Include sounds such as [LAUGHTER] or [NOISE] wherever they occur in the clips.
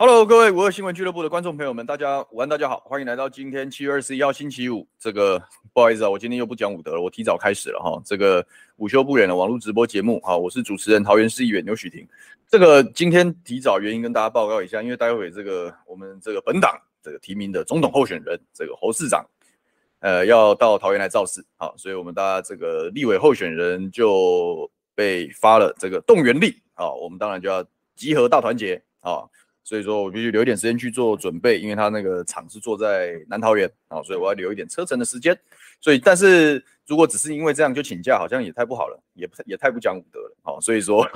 Hello，各位五二新闻俱乐部的观众朋友们，大家午安，大家好，欢迎来到今天七月二十一号星期五。这个不好意思啊，我今天又不讲武德了，我提早开始了哈。这个午休不远的网络直播节目啊，我是主持人桃园市议员刘许婷。这个今天提早原因跟大家报告一下，因为待会这个我们这个本党这个提名的总统候选人这个侯市长，呃，要到桃园来造势啊，所以我们大家这个立委候选人就被发了这个动员令啊，我们当然就要集合大团结啊。所以说我必须留一点时间去做准备，因为他那个场是坐在南桃园啊，所以我要留一点车程的时间。所以，但是如果只是因为这样就请假，好像也太不好了，也不也太不讲武德了。好，所以说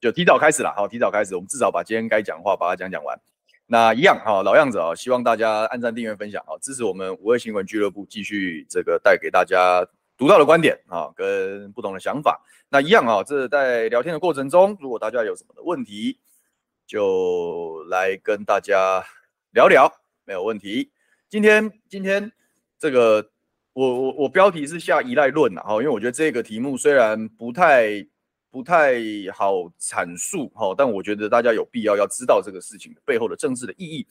就提早开始了。好，提早开始，我们至少把今天该讲话把它讲讲完。那一样哈，老样子啊，希望大家按赞、订阅、分享啊，支持我们五二新闻俱乐部继续这个带给大家独到的观点啊，跟不同的想法。那一样啊，这在聊天的过程中，如果大家有什么的问题，就来跟大家聊聊，没有问题。今天今天这个我我我标题是下依赖论啊，哈，因为我觉得这个题目虽然不太不太好阐述哈，但我觉得大家有必要要知道这个事情背后的政治的意义。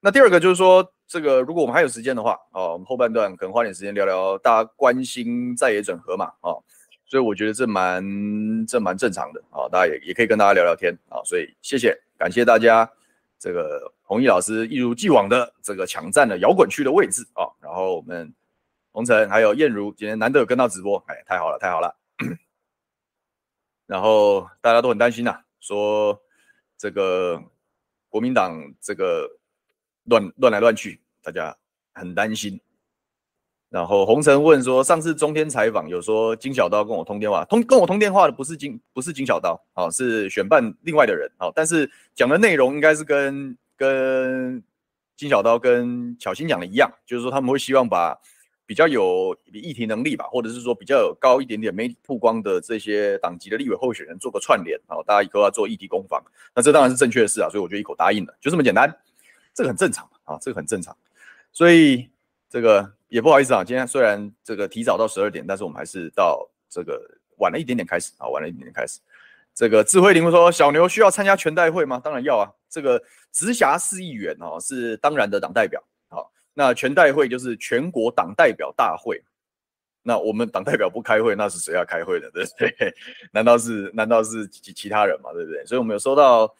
那第二个就是说，这个如果我们还有时间的话，哦，我们后半段可能花点时间聊聊大家关心在野整合嘛，啊。所以我觉得这蛮这蛮正常的啊，大家也也可以跟大家聊聊天啊，所以谢谢，感谢大家，这个弘毅老师一如既往的这个抢占了摇滚区的位置啊，然后我们红尘还有燕如今天难得有跟到直播，哎，太好了太好了，然后大家都很担心呐、说这个国民党这个乱乱来乱去，大家很担心。然后洪晨问说，上次中天采访有说金小刀跟我通电话，通跟我通电话的不是金不是金小刀，啊，是选办另外的人，啊，但是讲的内容应该是跟跟金小刀跟巧芯讲的一样，就是说他们会希望把比较有议题能力吧，或者是说比较有高一点点媒体曝光的这些党籍的立委候选人做个串联，啊，大家以后要做议题攻防，那这当然是正确的事啊，所以我就一口答应了，就这么简单，这个很正常啊，这个很正常，所以这个。也不好意思啊，今天虽然这个提早到十二点，但是我们还是到这个晚了一点点开始啊，晚了一点点开始。这个智慧林说，小牛需要参加全代会吗？当然要啊，这个直辖市议员哦是当然的党代表，好，那全代会就是全国党代表大会。那我们党代表不开会，那是谁要开会的？[LAUGHS] 对不对？难道是难道是其其他人嘛？对不对？所以我们有收到，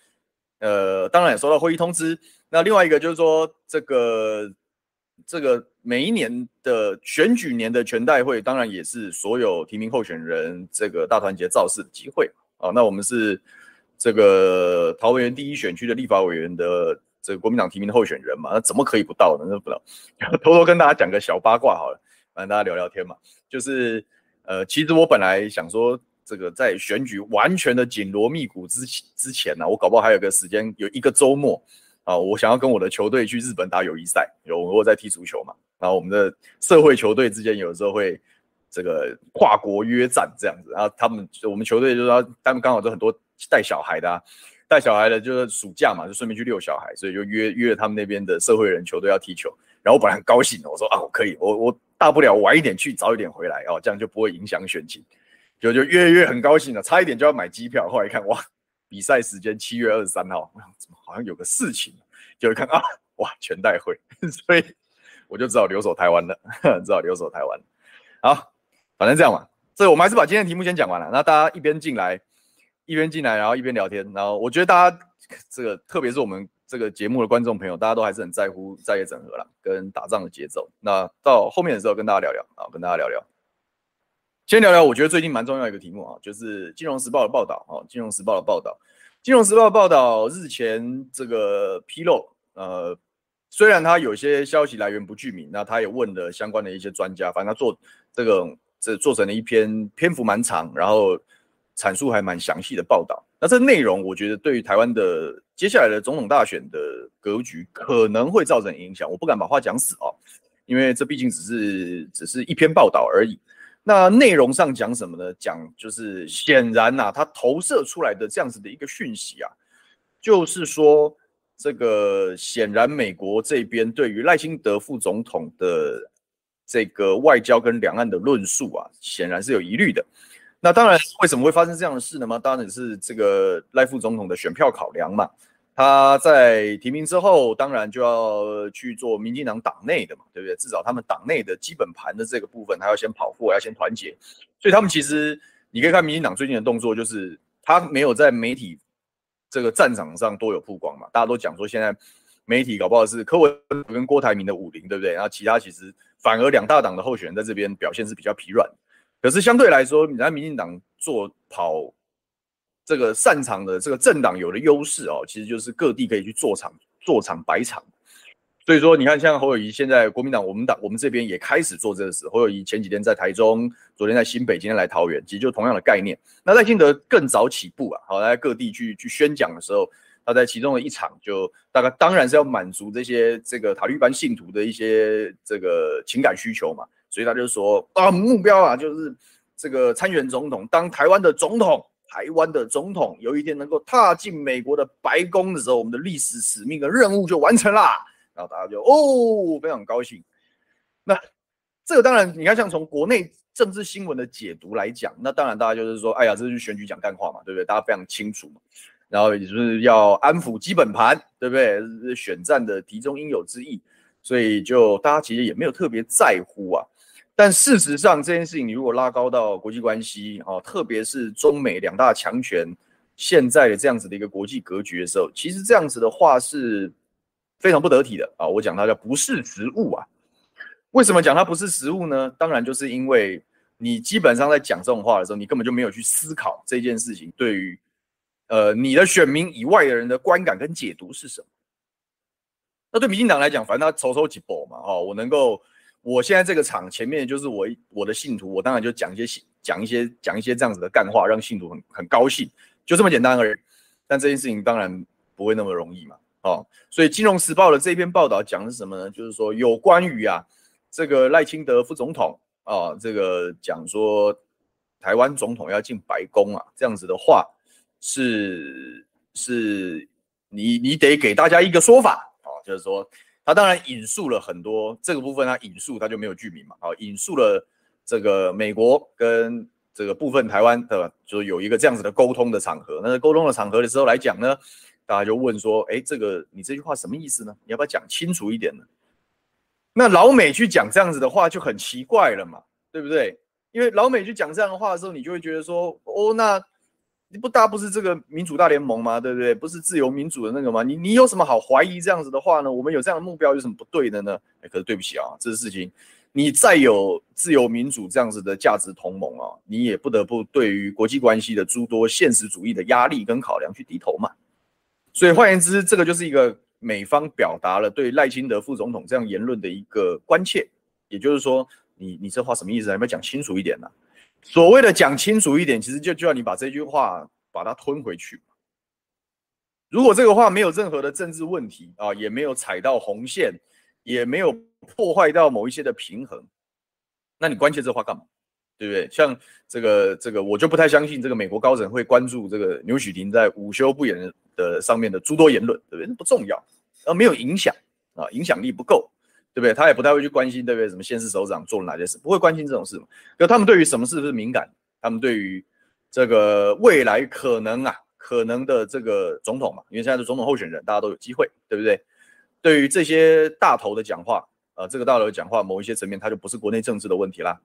呃，当然也收到会议通知。那另外一个就是说这个。这个每一年的选举年的全代会，当然也是所有提名候选人这个大团结造势的机会啊。那我们是这个桃园第一选区的立法委员的这个国民党提名的候选人嘛，那怎么可以不到呢？那不能 [LAUGHS] 偷偷跟大家讲个小八卦好了，反正大家聊聊天嘛。就是呃，其实我本来想说，这个在选举完全的紧锣密鼓之之前呢、我搞不好还有个时间，有一个周末。啊，我想要跟我的球队去日本打友谊赛，有我在踢足球嘛，然后我们的社会球队之间有时候会这个跨国约战这样子，然后他们我们球队就是说他们刚好都很多带小孩的啊，带小孩的就是暑假嘛，就顺便去遛小孩，所以就约约了他们那边的社会人球队要踢球，然后我本来很高兴，我说啊，我可以，我我大不了晚一点去，早一点回来哦，这样就不会影响选情，就就约约很高兴了，差一点就要买机票，后来一看哇。比赛时间七月二十三号，我想怎么好像有个事情，就会看啊，哇，全代会，[LAUGHS] 所以我就只好留守台湾了，只好留守台湾。好，反正这样嘛，所以我们还是把今天的题目先讲完了。那大家一边进来，一边进来，然后一边聊天。然后我觉得大家这个，特别是我们这个节目的观众朋友，大家都还是很在乎在业整合啦，跟打仗的节奏。那到后面的时候跟大家聊聊啊，跟大家聊聊。先聊聊，我觉得最近蛮重要一个题目啊，就是《金融时报》的报道啊，《金融时报》的报道，《金融时报》报道日前这个披露，呃，虽然他有些消息来源不具名，那他也问了相关的一些专家，反正他做这个这做成了一篇篇幅蛮长，然后阐述还蛮详细的报道。那这内容我觉得对于台湾的接下来的总统大选的格局可能会造成影响，我不敢把话讲死哦，因为这毕竟只是只是一篇报道而已。那内容上讲什么呢？讲就是显然呐、啊，它投射出来的这样子的一个讯息啊，就是说这个显然美国这边对于赖清德副总统的这个外交跟两岸的论述啊，显然是有疑虑的。那当然，为什么会发生这样的事呢？嘛，当然是这个赖副总统的选票考量嘛。他在提名之后，当然就要去做民进党党内的嘛，对不对？至少他们党内的基本盘的这个部分，他要先跑货，要先团结。所以他们其实，你可以看民进党最近的动作，就是他没有在媒体这个战场上多有曝光嘛。大家都讲说，现在媒体搞不好是柯文哲跟郭台铭的武林，对不对？然后其他其实反而两大党的候选人在这边表现是比较疲软。可是相对来说，你在民进党做跑。这个擅长的这个政党有的优势哦，其实就是各地可以去做场、做场摆场。所以说，你看像侯友宜现在国民党，我们党我们这边也开始做这个事。侯友宜前几天在台中，昨天在新北，今天来桃园，其实就同样的概念。那赖清德更早起步啊，好，在各地去去宣讲的时候，他在其中的一场就大概当然是要满足这些这个塔利班信徒的一些这个情感需求嘛，所以他就说啊，目标啊就是这个参选总统，当台湾的总统。台湾的总统有一天能够踏进美国的白宫的时候，我们的历史使命跟任务就完成啦。然后大家就哦，非常高兴。那这个当然，你看像从国内政治新闻的解读来讲，那当然大家就是说，哎呀，这是选举讲干话嘛，对不对？大家非常清楚嘛。然后也就是要安抚基本盘，对不对？选战的题中应有之义，所以就大家其实也没有特别在乎啊。但事实上，这件事情你如果拉高到国际关系啊，特别是中美两大强权现在的这样子的一个国际格局的时候，其实这样子的话是非常不得体的啊！我讲它叫不识时务啊。为什么讲它不识时务呢？当然就是因为你基本上在讲这种话的时候，你根本就没有去思考这件事情对于呃你的选民以外的人的观感跟解读是什么。那对民进党来讲，反正他抽抽几波嘛，哦，我能够。我现在这个场前面就是我我的信徒，我当然就讲一些讲一些讲一些这样子的干话，让信徒很很高兴，就这么简单而已。但这件事情当然不会那么容易嘛，哦，所以《金融时报》的这篇报道讲的是什么呢？就是说有关于啊这个赖清德副总统啊，这个讲说台湾总统要进白宫啊这样子的话，是是你你得给大家一个说法啊，就是说。他当然引述了很多这个部分，他引述他就没有具名嘛，好，引述了这个美国跟这个部分台湾的，就有一个这样子的沟通的场合。那在沟通的场合的时候来讲呢，大家就问说，哎，这个你这句话什么意思呢？你要不要讲清楚一点呢？那老美去讲这样子的话就很奇怪了嘛，对不对？因为老美去讲这样的话的时候，你就会觉得说，哦，那。你不大不是这个民主大联盟吗？对不对？不是自由民主的那个吗？你你有什么好怀疑这样子的话呢？我们有这样的目标有什么不对的呢？哎，可是对不起啊，这个事情，你再有自由民主这样子的价值同盟啊，你也不得不对于国际关系的诸多现实主义的压力跟考量去低头嘛。所以换言之，这个就是一个美方表达了对赖清德副总统这样言论的一个关切，也就是说，你你这话什么意思？要不要讲清楚一点呢？所谓的讲清楚一点，其实就就要你把这句话把它吞回去。如果这个话没有任何的政治问题啊，也没有踩到红线，也没有破坏到某一些的平衡，那你关切这话干嘛？对不对？像这个这个，我就不太相信这个美国高层会关注这个牛许庭在午休不言的上面的诸多言论，对不对？不重要，而没有影响啊，影响力不够。对不对？他也不太会去关心，对不对？什么县市首长做了哪些事，不会关心这种事嘛？可他们对于什么事是敏感？他们对于这个未来可能啊，可能的这个总统嘛，因为现在是总统候选人，大家都有机会，对不对？对于这些大头的讲话，呃，这个大头的讲话，某一些层面，它就不是国内政治的问题啦，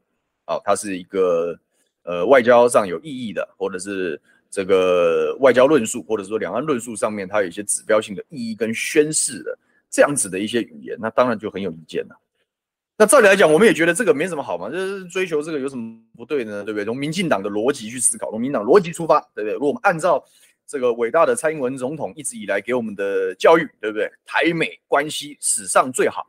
哦，它是一个呃外交上有意义的，或者是这个外交论述，或者说两岸论述上面，它有一些指标性的意义跟宣示的。这样子的一些语言，那当然就很有意见了。那照理来讲，我们也觉得这个没什么好嘛，就是追求这个有什么不对呢？对不对？从民进党的逻辑去思考，从民党逻辑出发，对不对？如果我们按照这个伟大的蔡英文总统一直以来给我们的教育，对不对？台美关系史上最好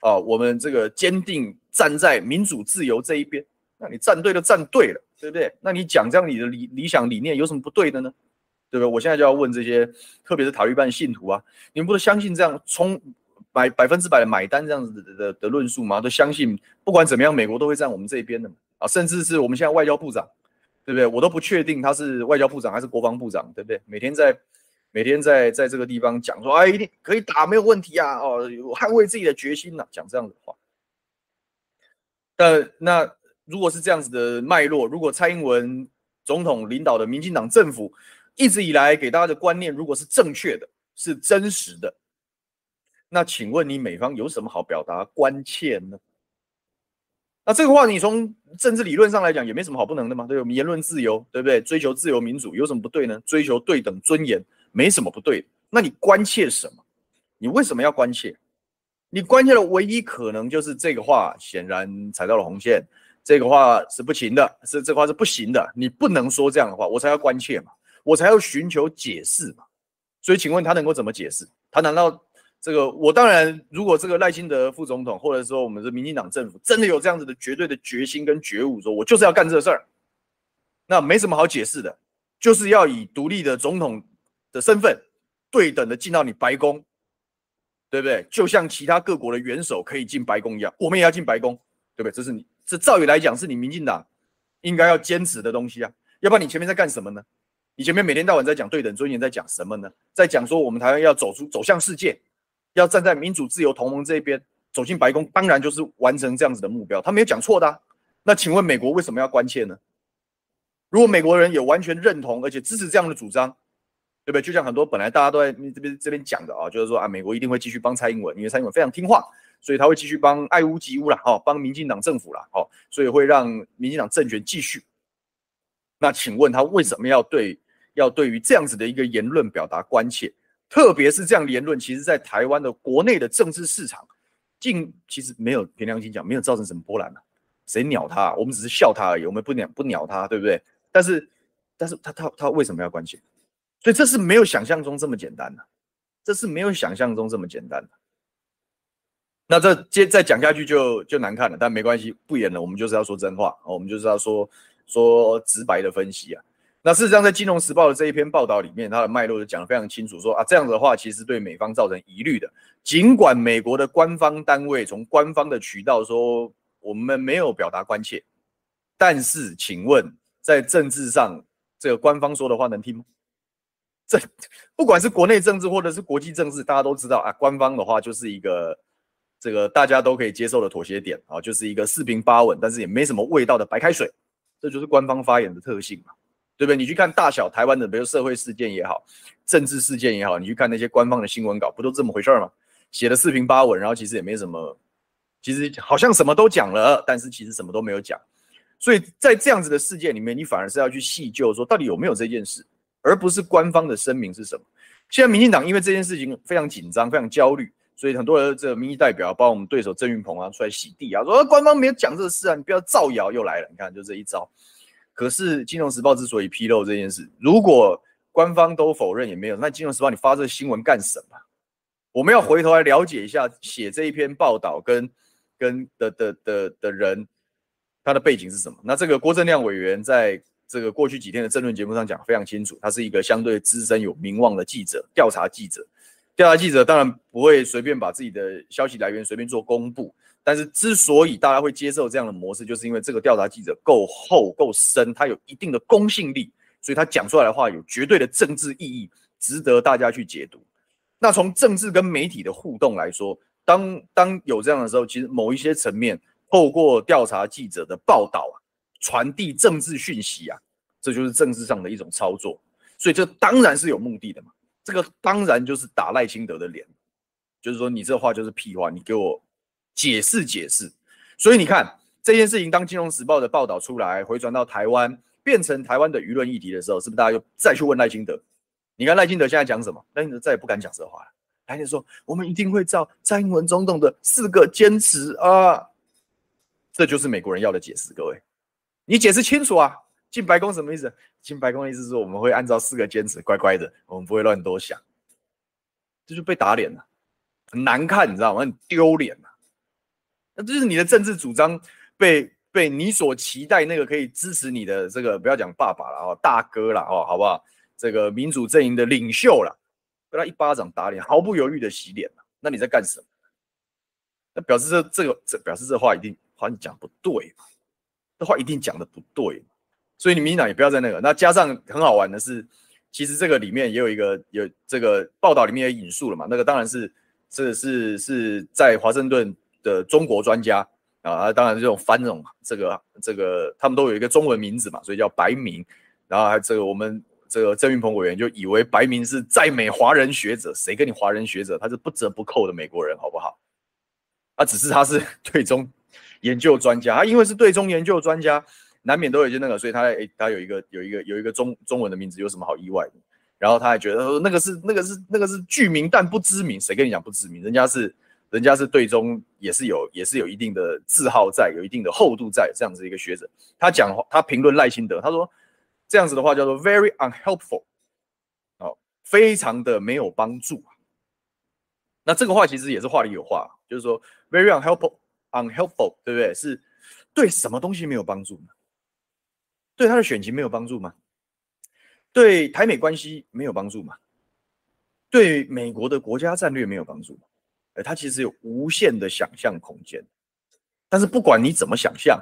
啊，我们这个坚定站在民主自由这一边，那你站对就，站对了，对不对？那你讲这样你的理理想理念有什么不对的呢？对不对？我现在就要问这些，特别是塔利班信徒啊，你们不是相信这样充百百分之百的买单这样子的的的论述吗？都相信不管怎么样，美国都会站我们这一边的啊，甚至是我们现在外交部长，对不对？我都不确定他是外交部长还是国防部长，对不对？每天在每天在在这个地方讲说，哎，一定可以打，没有问题啊，哦，捍卫自己的决心呐、啊，讲这样的话。但那如果是这样子的脉络，如果蔡英文总统领导的民进党政府，一直以来给大家的观念，如果是正确的是真实的。那请问你美方有什么好表达关切呢？那这个话你从政治理论上来讲也没什么好不能的嘛，对，我们言论自由，对不对？追求自由民主有什么不对呢？追求对等尊严没什么不对。那你关切什么？你为什么要关切？你关切的唯一可能就是这个话显然踩到了红线，这个话是不行的，是这话是不行的，你不能说这样的话，我才要关切嘛，我才要寻求解释嘛。所以请问他能够怎么解释？他难道？这个我当然，如果这个赖清德副总统，或者说我们的民进党政府真的有这样子的绝对的决心跟觉悟，说我就是要干这事儿，那没什么好解释的，就是要以独立的总统的身份，对等的进到你白宫，对不对？就像其他各国的元首可以进白宫一样，我们也要进白宫，对不对？这是你这照理来讲是你民进党应该要坚持的东西啊，要不然你前面在干什么呢？你前面每天到晚在讲对等尊严，在讲什么呢？在讲说我们台湾要走出走向世界。要站在民主自由同盟这一边，走进白宫，当然就是完成这样子的目标。他没有讲错的。那请问美国为什么要关切呢？如果美国人有完全认同而且支持这样的主张，对不对？就像很多本来大家都在这边这边讲的啊，就是说啊，美国一定会继续帮蔡英文，因为蔡英文非常听话，所以他会继续帮爱屋及乌啦，哈，帮民进党政府啦，哈，所以会让民进党政权继续。那请问他为什么要对要对于这样子的一个言论表达关切？特别是这样言论，其实，在台湾的国内的政治市场，竟其实没有凭良心讲，没有造成什么波澜啊。谁鸟他？我们只是笑他而已，我们不鸟不鸟他，对不对？但是，但是他他他为什么要关切？所以这是没有想象中这么简单的，这是没有想象中这么简单的。那这接再讲下去就就难看了，但没关系，不演了，我们就是要说真话，我们就是要说说直白的分析啊。那事实上，在《金融时报》的这一篇报道里面，它的脉络就讲得非常清楚说，啊，这样子的话，其实对美方造成疑虑的。尽管美国的官方单位从官方的渠道说我们没有表达关切，但是，请问在政治上，这个官方说的话能听吗？这不管是国内政治或者是国际政治，大家都知道啊，官方的话就是一个这个大家都可以接受的妥协点啊，就是一个四平八稳，但是也没什么味道的白开水，这就是官方发言的特性嘛。对不对？你去看大小台湾的，比如社会事件也好，政治事件也好，你去看那些官方的新闻稿，不都这么回事吗？写的四平八稳，然后其实也没什么，其实好像什么都讲了，但是其实什么都没有讲。所以在这样子的事件里面，你反而是要去细究说到底有没有这件事，而不是官方的声明是什么。现在民进党因为这件事情非常紧张、非常焦虑，所以很多的这个民意代表，包括我们对手郑云鹏啊，出来洗地啊，说官方没有讲这个事啊，你不要造谣，又来了。你看，就这一招。可是《金融时报》之所以披露这件事，如果官方都否认也没有，那《金融时报》你发这新闻干什么？我们要回头来了解一下写这一篇报道跟跟的的的的的人，他的背景是什么？那这个郭正亮委员在这个过去几天的政论节目上讲非常清楚，他是一个相对资深有名望的记者，调查记者，调查记者当然不会随便把自己的消息来源随便做公布。但是之所以大家会接受这样的模式，就是因为这个调查记者够厚够深，他有一定的公信力，所以他讲出来的话有绝对的政治意义，值得大家去解读。那从政治跟媒体的互动来说，当当有这样的时候，其实某一些层面透过调查记者的报道啊，传递政治讯息啊，这就是政治上的一种操作。所以这当然是有目的的嘛，这个当然就是打赖清德的脸，就是说你这话就是屁话，你给我。解释解释，所以你看这件事情，当《金融时报》的报道出来，回传到台湾，变成台湾的舆论议题的时候，是不是大家又再去问赖清德？你看赖清德现在讲什么？赖清德再也不敢讲这话了。赖清德说：“我们一定会照蔡英文总统的四个坚持啊！”这就是美国人要的解释。各位，你解释清楚啊！进白宫什么意思？进白宫的意思是说我们会按照四个坚持，乖乖的，我们不会乱多想。这就被打脸了，很难看，你知道吗？很丢脸啊。那就是你的政治主张被被你所期待那个可以支持你的这个不要讲爸爸了哦，大哥了哦，好不好？这个民主阵营的领袖了，被他一巴掌打脸，毫不犹豫的洗脸。那你在干什么？那表示这这个这表示这话一定话你讲不对？这话一定讲的不对。所以你民进党也不要再那个。那加上很好玩的是，其实这个里面也有一个有这个报道里面也引述了嘛。那个当然是这是是在华盛顿。的中国专家啊，当然这种翻这种这个这个，他们都有一个中文名字嘛，所以叫白明。然后还这个我们这个郑云鹏委员就以为白明是在美华人学者，谁跟你华人学者？他是不折不扣的美国人，好不好？啊，只是他是 [LAUGHS] 对中研究专家，他因为是对中研究专家，难免都有些那个，所以他诶，他有一个有一个有一个中中文的名字，有什么好意外的？然后他还觉得说那个是那个是那个是具名但不知名，谁跟你讲不知名？人家是人家是对中也是有也是有一定的字号在，有一定的厚度在这样子一个学者。他讲他评论赖清德，他说这样子的话叫做 very unhelpful，哦，非常的没有帮助。那这个话其实也是话里有话，就是说 very unhelpful，unhelpful，对不对？是对什么东西没有帮助呢？对他的选情没有帮助吗？对台美关系没有帮助吗？对美国的国家战略没有帮助吗？哎，他其实有无限的想象空间。但是不管你怎么想象，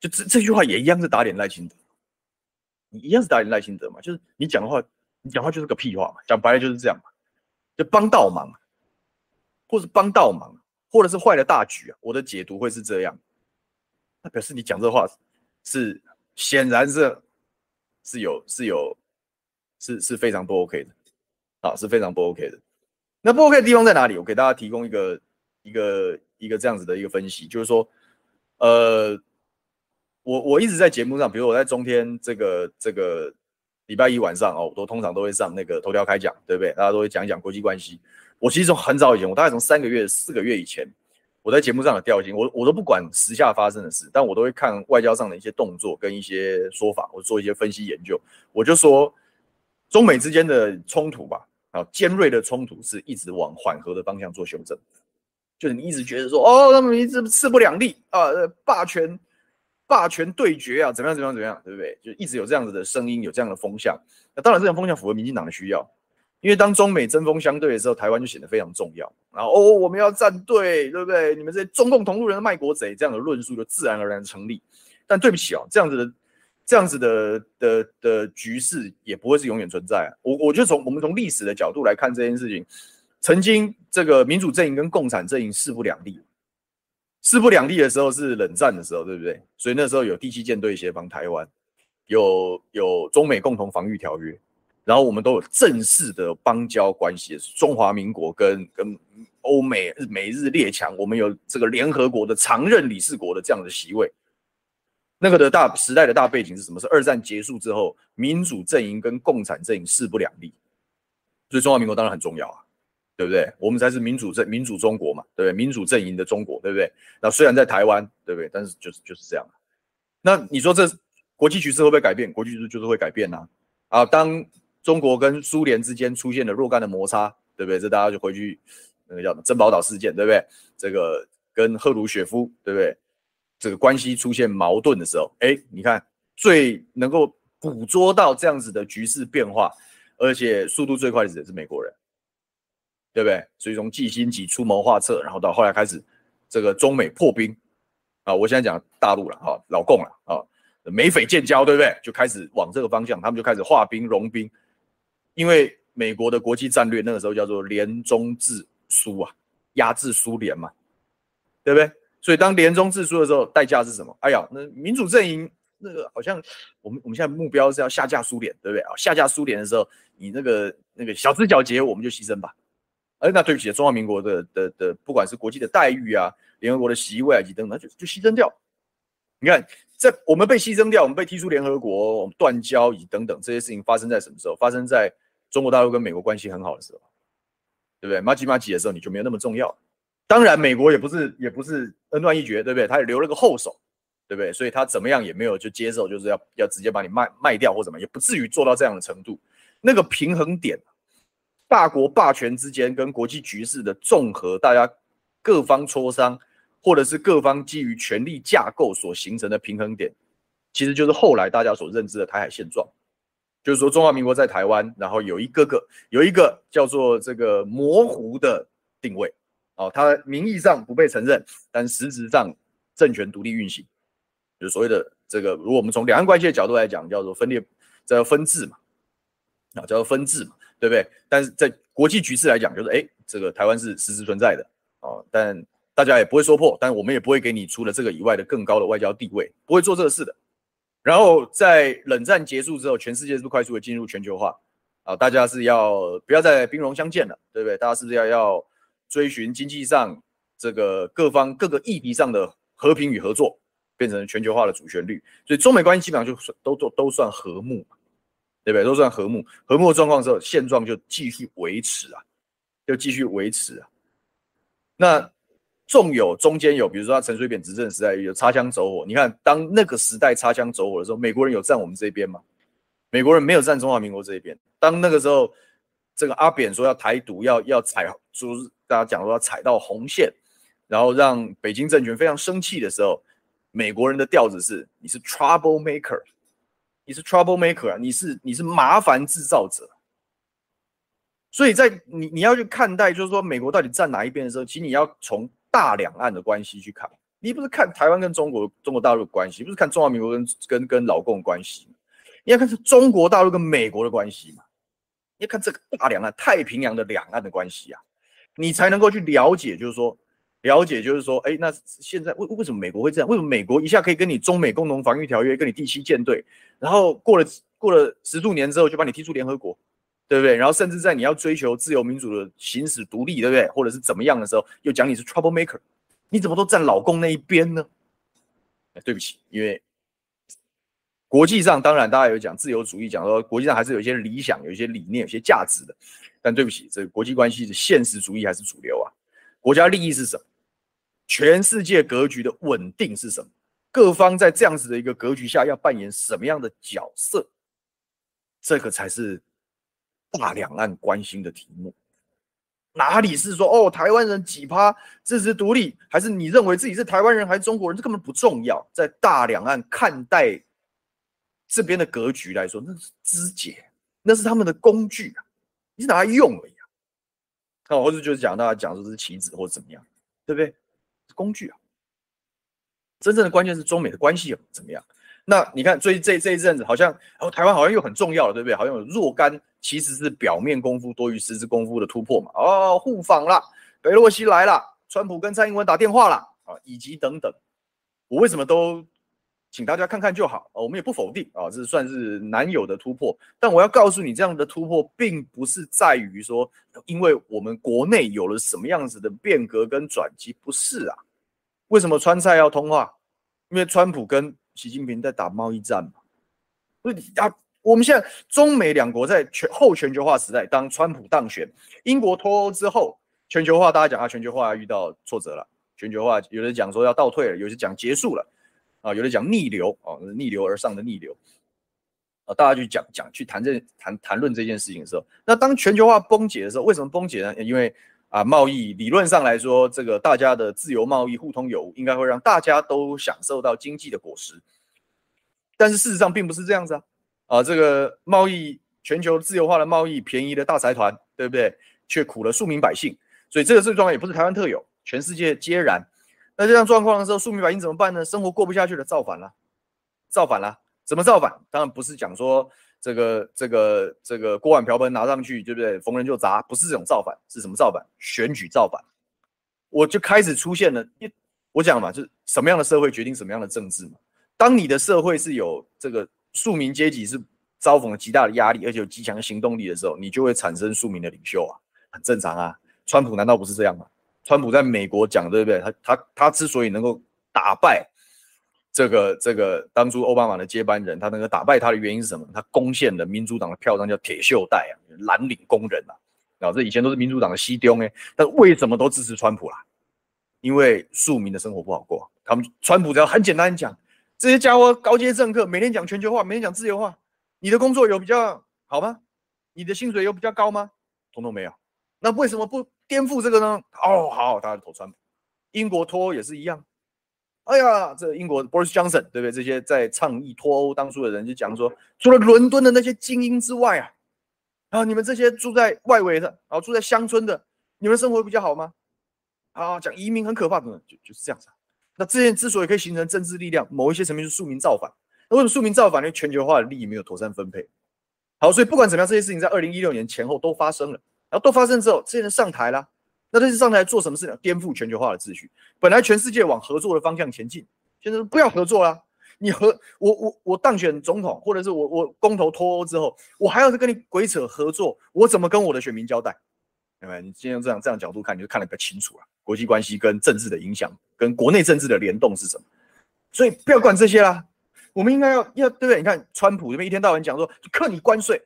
就这这句话也一样是打脸赖清德，你一样是打脸赖清德嘛？就是你讲的话，你讲话就是个屁话嘛，讲白了就是这样嘛，就帮倒忙，或是帮倒忙，或者是坏了大局啊。我的解读会是这样，那表示你讲这话是显然是。是有是有是是非常不 OK 的，啊，是非常不 OK 的。那不 OK 的地方在哪里？我给大家提供一个一个一个这样子的一个分析，就是说，呃，我我一直在节目上，比如我在中天这个这个礼拜一晚上哦，我都通常都会上那个头条开讲，对不对？大家都会讲一讲国际关系。我其实从很早以前，我大概从三个月、四个月以前。我在节目上的调性，我我都不管时下发生的事，但我都会看外交上的一些动作跟一些说法，我做一些分析研究。我就说，中美之间的冲突吧，啊，尖锐的冲突是一直往缓和的方向做修正，就是你一直觉得说，哦，他们一直势不两立啊，霸权霸权对决啊，怎么样怎么样怎么样，对不对？就一直有这样子的声音，有这样的风向。那当然，这种风向符合民进党的需要。因为当中美针锋相对的时候，台湾就显得非常重要。然后哦，我们要站队，对不对？你们这些中共同路人卖国贼，这样的论述就自然而然成立。但对不起啊，这样子的这样子的的的局势也不会是永远存在。我我就从我们从历史的角度来看这件事情，曾经这个民主阵营跟共产阵营势不两立，势不两立的时候是冷战的时候，对不对？所以那时候有第七舰队协防台湾，有有中美共同防御条约。然后我们都有正式的邦交关系，中华民国跟跟欧美美日列强，我们有这个联合国的常任理事国的这样的席位。那个的大时代的大背景是什么？是二战结束之后，民主阵营跟共产阵营势不两立，所以中华民国当然很重要啊，对不对？我们才是民主政民主中国嘛，对不对？民主阵营的中国，对不对？那虽然在台湾，对不对？但是就是就是这样。那你说这国际局势会不会改变？国际局势就是会改变呐。啊，当。中国跟苏联之间出现了若干的摩擦，对不对？这大家就回去那个叫什么珍宝岛事件，对不对？这个跟赫鲁雪夫，对不对？这个关系出现矛盾的时候，哎，你看最能够捕捉到这样子的局势变化，而且速度最快的也是美国人，对不对？所以从季辛吉出谋划策，然后到后来开始这个中美破冰啊，我现在讲大陆了哈，老共了啊，美菲建交，对不对？就开始往这个方向，他们就开始化兵融兵。因为美国的国际战略那个时候叫做联中制苏啊，压制苏联嘛，对不对？所以当联中制苏的时候，代价是什么？哎呀，那民主阵营那个好像我们我们现在目标是要下架苏联，对不对啊？下架苏联的时候，你那个那个小枝小节我们就牺牲吧。哎，那对不起，中华民国的的的，不管是国际的待遇啊，联合国的席位啊，以等等，就就牺牲掉。你看，在我们被牺牲掉，我们被踢出联合国，我们断交以等等这些事情发生在什么时候？发生在中国大陆跟美国关系很好的时候，对不对？马吉马吉的时候你就没有那么重要。当然，美国也不是也不是恩断义绝，对不对？他也留了个后手，对不对？所以他怎么样也没有就接受，就是要要直接把你卖卖掉或怎么，也不至于做到这样的程度。那个平衡点，大国霸权之间跟国际局势的综合，大家各方磋商，或者是各方基于权力架构所形成的平衡点，其实就是后来大家所认知的台海现状。就是说，中华民国在台湾，然后有一个个有一个叫做这个模糊的定位，哦，它名义上不被承认，但实质上政权独立运行，就是所谓的这个，如果我们从两岸关系的角度来讲，叫做分裂，这叫分治嘛，啊，叫做分治嘛，对不对？但是在国际局势来讲，就是哎，这个台湾是实质存在的，哦，但大家也不会说破，但我们也不会给你除了这个以外的更高的外交地位，不会做这个事的。然后在冷战结束之后，全世界是不是快速的进入全球化啊？大家是要不要再兵戎相见了，对不对？大家是不是要要追寻经济上这个各方各个议题上的和平与合作，变成全球化的主旋律？所以中美关系基本上就都都都算和睦，对不对？都算和睦，和睦的状况之后，现状就继续维持啊，就继续维持啊。那。纵有中间有，比如说他陈水扁执政时代有擦枪走火，你看当那个时代擦枪走火的时候，美国人有站我们这边吗？美国人没有站中华民国这一边。当那个时候，这个阿扁说要台独，要要踩，就是大家讲说要踩到红线，然后让北京政权非常生气的时候，美国人的调子是你是 trouble maker，你是 trouble maker，你是你是麻烦制造者。所以在你你要去看待，就是说美国到底站哪一边的时候，其实你要从。大两岸的关系去看，你不是看台湾跟中国、中国大陆的关系，不是看中华民国跟跟跟老共的关系，你要看是中国大陆跟美国的关系嘛？你要看这个大两岸、太平洋的两岸的关系啊，你才能够去了解，就是说了解，就是说，哎，那现在为为什么美国会这样？为什么美国一下可以跟你中美共同防御条约，跟你第七舰队，然后过了过了十数年之后就把你踢出联合国？对不对？然后甚至在你要追求自由民主的行使独立，对不对？或者是怎么样的时候，又讲你是 trouble maker，你怎么都站老共那一边呢？对不起，因为国际上当然大家有讲自由主义，讲说国际上还是有一些理想、有一些理念、有些价值的。但对不起，这个国际关系的现实主义还是主流啊。国家利益是什么？全世界格局的稳定是什么？各方在这样子的一个格局下要扮演什么样的角色？这个才是。大两岸关心的题目，哪里是说哦，台湾人几趴支持独立，还是你认为自己是台湾人还是中国人？这根本不重要。在大两岸看待这边的格局来说，那是肢解，那是他们的工具啊，你是拿来用而已啊。那或者就是讲大家讲说是棋子或者怎么样，对不对？工具啊。真正的关键是中美的关系怎么样？那你看，最这这一阵子好像哦，台湾好像又很重要了，对不对？好像有若干。其实是表面功夫多于实质功夫的突破嘛？哦，互访了，北洛西来了，川普跟蔡英文打电话了啊，以及等等。我为什么都请大家看看就好？我们也不否定啊，这算是难有的突破。但我要告诉你，这样的突破并不是在于说，因为我们国内有了什么样子的变革跟转机，不是啊？为什么川菜要通话？因为川普跟习近平在打贸易战嘛。不是啊。我们现在中美两国在全后全球化时代，当川普当选，英国脱欧之后，全球化大家讲啊，全球化遇到挫折了，全球化有的讲说要倒退了，有些讲结束了，啊，有的讲逆流啊，逆流而上的逆流，啊，大家去讲讲去谈这谈谈论这件事情的时候，那当全球化崩解的时候，为什么崩解呢？因为啊，贸易理论上来说，这个大家的自由贸易互通有无，应该会让大家都享受到经济的果实，但是事实上并不是这样子啊。啊，这个贸易全球自由化的贸易，便宜的大财团，对不对？却苦了庶民百姓，所以这个这个状也不是台湾特有，全世界皆然。那这样状况的时候，庶民百姓怎么办呢？生活过不下去了，造反了，造反了。怎么造反？当然不是讲说这个这个这个锅碗瓢盆拿上去，对不对？逢人就砸，不是这种造反，是什么造反？选举造反。我就开始出现了，我讲嘛，就是什么样的社会决定什么样的政治嘛。当你的社会是有这个。庶民阶级是遭逢了极大的压力，而且有极强的行动力的时候，你就会产生庶民的领袖啊，很正常啊。川普难道不是这样吗？川普在美国讲，对不对？他他他之所以能够打败这个这个当初奥巴马的接班人，他能够打败他的原因是什么？他攻陷了民主党的票仓，叫铁锈带啊，蓝领工人啊。然后这以前都是民主党的西东哎，但为什么都支持川普啦？因为庶民的生活不好过，他们川普只要很简单讲。这些家伙高阶政客每天讲全球化，每天讲自由化，你的工作有比较好吗？你的薪水有比较高吗？统统没有。那为什么不颠覆这个呢？哦，好，大家投川普。英国脱欧也是一样。哎呀，这英国 Boris Johnson 对不对？这些在倡议脱欧当初的人就讲说，除了伦敦的那些精英之外啊，啊，你们这些住在外围的，啊，住在乡村的，你们生活比较好吗？啊，讲移民很可怕的，就就是这样子。那这些之所以可以形成政治力量，某一些层面是庶民造反。那为什么庶民造反因为？全球化的利益没有妥善分配。好，所以不管怎么样，这些事情在二零一六年前后都发生了。然后都发生之后，这些人上台了。那这次上台做什么事呢？颠覆全球化的秩序。本来全世界往合作的方向前进，现在不要合作了。你和我我我当选总统，或者是我我公投脱欧之后，我还要跟你鬼扯合作，我怎么跟我的选民交代？对吧？你今天用这样这样角度看，你就看得比较清楚了。国际关系跟政治的影响，跟国内政治的联动是什么？所以不要管这些啦。我们应该要要对不对？你看川普这边一天到晚讲说，克你关税，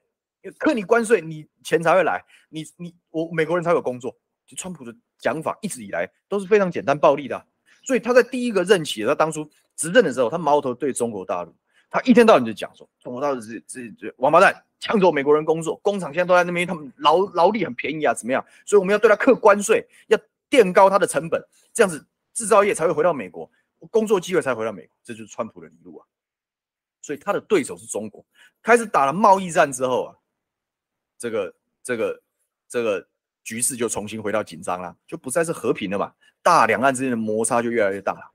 克你关税，你钱才会来，你你我美国人才有工作。就川普的讲法一直以来都是非常简单暴力的。所以他在第一个任期，他当初执政的时候，他矛头对中国大陆，他一天到晚就讲说，中国大陆是是是王八蛋，抢走美国人工作，工厂现在都在那边，他们劳劳力很便宜啊，怎么样？所以我们要对他克关税，要垫高他的成本，这样子制造业才会回到美国，工作机会才回到美国，这就是川普的理路啊。所以他的对手是中国，开始打了贸易战之后啊，这个这个这个局势就重新回到紧张了，就不再是和平了嘛。大两岸之间的摩擦就越来越大了，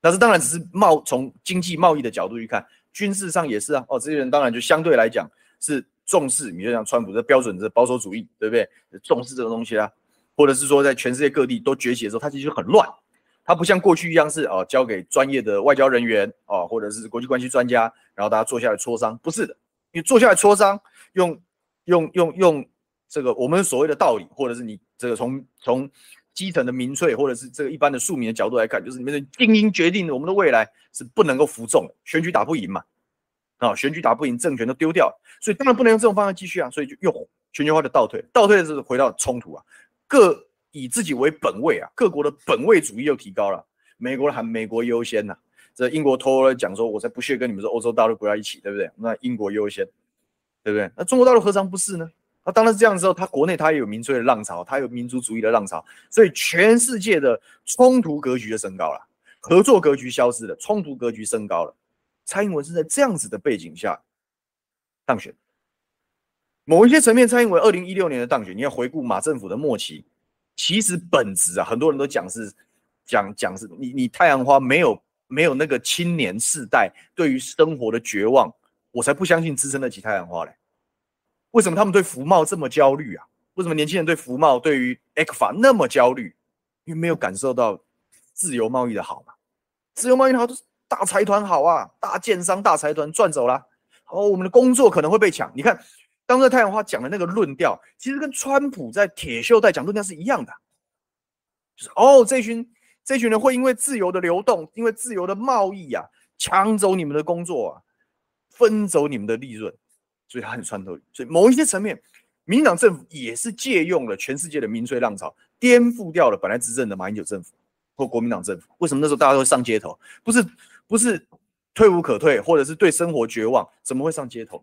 但是当然只是贸从经济贸易的角度去看，军事上也是啊。哦，这些人当然就相对来讲是重视，你就像川普这标准的保守主义，对不对？重视这个东西啊，或者是说在全世界各地都崛起的时候，它其实就很乱，它不像过去一样是哦交给专业的外交人员哦，或者是国际关系专家，然后大家坐下来磋商，不是的，你坐下来磋商，用用用用这个我们所谓的道理，或者是你这个从从。基层的民粹，或者是这个一般的庶民的角度来看，就是你们的精英决定我们的未来是不能够服众，选举打不赢嘛，啊，选举打不赢，政权都丢掉，所以当然不能用这种方式继续啊，所以就用全球化的倒退，倒退是回到冲突啊，各以自己为本位啊，各国的本位主义又提高了，美国喊美国优先呐、啊，这英国偷了讲说，我才不屑跟你们说欧洲大陆国家一起，对不对？那英国优先，对不对？那中国大陆何尝不是呢？那当然是这样之后，他国内他也有民粹的浪潮，他有民族主义的浪潮，所以全世界的冲突格局就升高了，合作格局消失了，冲突格局升高了。蔡英文是在这样子的背景下当选。某一些层面，蔡英文二零一六年的当选，你要回顾马政府的末期，其实本质啊，很多人都讲是讲讲是你你太阳花没有没有那个青年世代对于生活的绝望，我才不相信支撑得起太阳花嘞。为什么他们对服贸这么焦虑啊？为什么年轻人对服贸、对于 ECFA 那么焦虑？因为没有感受到自由贸易的好嘛。自由贸易的好都是大财团好啊，大建商、大财团赚走了。哦，我们的工作可能会被抢。你看，当时太阳花讲的那个论调，其实跟川普在铁锈带讲论调是一样的。就是哦，这群这群人会因为自由的流动，因为自由的贸易啊，抢走你们的工作啊，分走你们的利润。所以他很穿透，所以某一些层面，民进党政府也是借用了全世界的民粹浪潮，颠覆掉了本来执政的马英九政府或国民党政府。为什么那时候大家都会上街头？不是不是退无可退，或者是对生活绝望，怎么会上街头？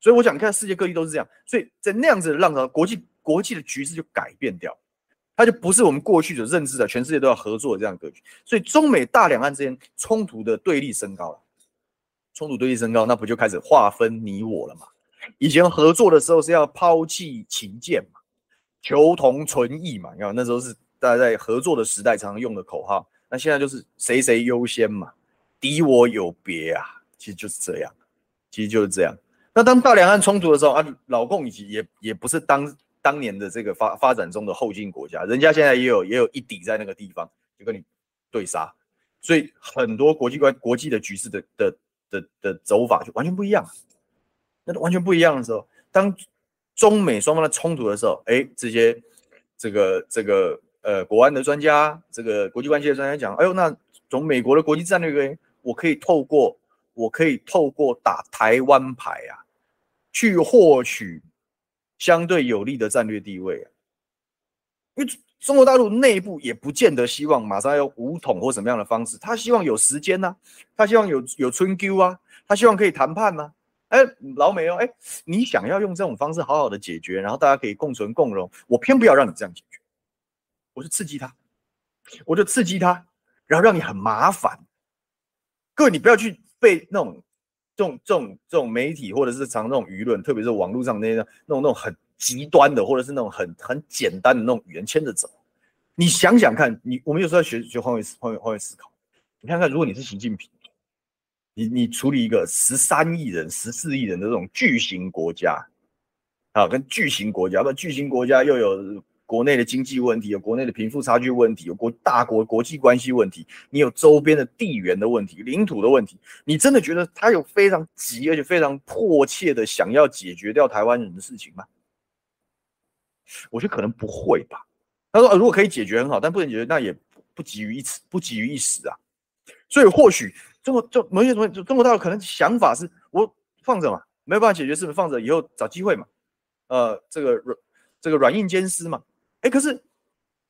所以我想，你看世界各地都是这样。所以在那样子的浪潮，国际国际的局势就改变掉，它就不是我们过去所认知的全世界都要合作的这样格局。所以中美大两岸之间冲突的对立升高了，冲突对立升高，那不就开始划分你我了吗？以前合作的时候是要抛弃歧见嘛，求同存异嘛，你看那时候是大家在合作的时代常常用的口号。那现在就是谁谁优先嘛，敌我有别啊，其实就是这样，其实就是这样。那当大两岸冲突的时候啊，老共以及也也不是当当年的这个发发展中的后进国家，人家现在也有也有一底在那个地方，就跟你对杀，所以很多国际关国际的局势的的的的走法就完全不一样。那完全不一样的时候，当中美双方的冲突的时候，哎，这些这个这个呃国安的专家，这个国际关系的专家讲，哎呦，那从美国的国际战略，我可以透过我可以透过打台湾牌啊，去获取相对有利的战略地位啊。因为中国大陆内部也不见得希望马上要用武统或什么样的方式，他希望有时间呐、他希望有有春 Q 啊，他希望可以谈判呐、哎，老美哦，哎，你想要用这种方式好好的解决，然后大家可以共存共荣，我偏不要让你这样解决，我就刺激他，我就刺激他，然后让你很麻烦。各位，你不要去被那种这种这种这种媒体或者是常那种舆论，特别是网络上那些那种那种很极端的，或者是那种很很简单的那种语言牵着走。你想想看，你我们有时候要学学换位思换位换位思考，你看看，如果你是习近平。你你处理一个十三亿人、十四亿人的这种巨型国家，啊，跟巨型国家，不巨型国家又有国内的经济问题，有国内的贫富差距问题，有国大国国际关系问题，你有周边的地缘的问题、领土的问题，你真的觉得他有非常急而且非常迫切的想要解决掉台湾人的事情吗？我觉得可能不会吧。他说，如果可以解决很好，但不能解决，那也不急于一时，不急于一时啊。所以或许中国就某些东西，中国大陆可能想法是我放着嘛，没有办法解决，是不是放着以后找机会嘛？呃，这个软这个软硬兼施嘛。哎，可是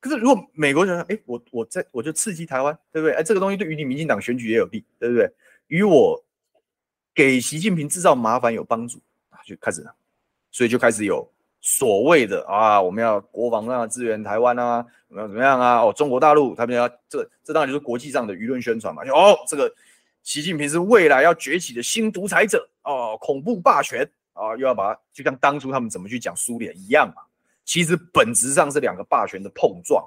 可是如果美国人哎，我我在我就刺激台湾，对不对？哎，这个东西对于你民进党选举也有利，对不对？与我给习近平制造麻烦有帮助啊，就开始了，所以就开始有。所谓的啊，我们要国防上支援台湾啊，怎么样怎么样啊？哦，中国大陆他们要这这当然就是国际上的舆论宣传嘛。哦，这个习近平是未来要崛起的新独裁者哦，恐怖霸权啊，又要把就像当初他们怎么去讲苏联一样嘛。其实本质上是两个霸权的碰撞，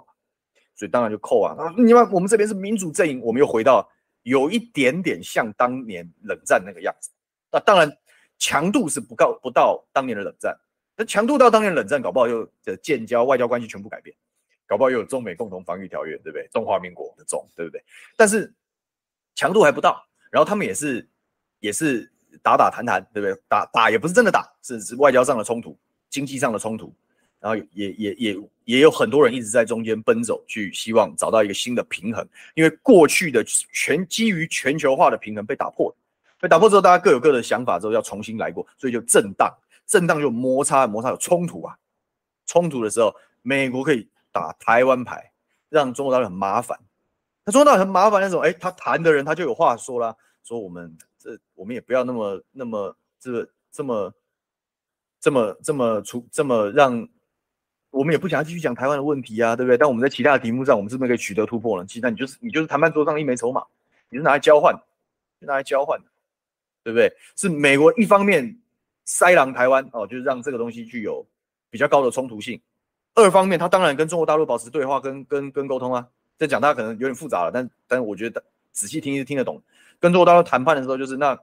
所以当然就扣啊。你看我们这边是民主阵营，我们又回到有一点点像当年冷战那个样子。那当然强度是不到不到当年的冷战。那强度到当年冷战，搞不好又的建交外交关系全部改变，搞不好又有中美共同防御条约，对不对？中华民国的中，对不对？但是强度还不到，然后他们也是也是打打谈谈，对不对？打打也不是真的打，是是外交上的冲突，经济上的冲突，然后也也也也有很多人一直在中间奔走，去希望找到一个新的平衡，因为过去的全基于全球化的平衡被打破了，被打破之后，大家各有各的想法，之后要重新来过，所以就震荡。震荡就摩擦，摩擦有冲突啊，冲突的时候，美国可以打台湾牌，让中国大陆很麻烦。那中国大陆很麻烦那种，哎，他谈的人他就有话说啦，说我们这我们也不要那么那么这个这么这么这么出这么让，我们也不想要继续讲台湾的问题啊，对不对？但我们在其他的题目上，我们是不是可以取得突破呢？其实那你就是你就是谈判桌上一枚筹码，你是拿来交换，拿来交换的，对不对？是美国一方面。塞狼台湾哦，就是让这个东西具有比较高的冲突性。二方面，他当然跟中国大陆保持对话跟跟跟沟通啊。这讲他可能有点复杂了，但但我觉得仔细听是听得懂。跟中国大陆谈判的时候，就是那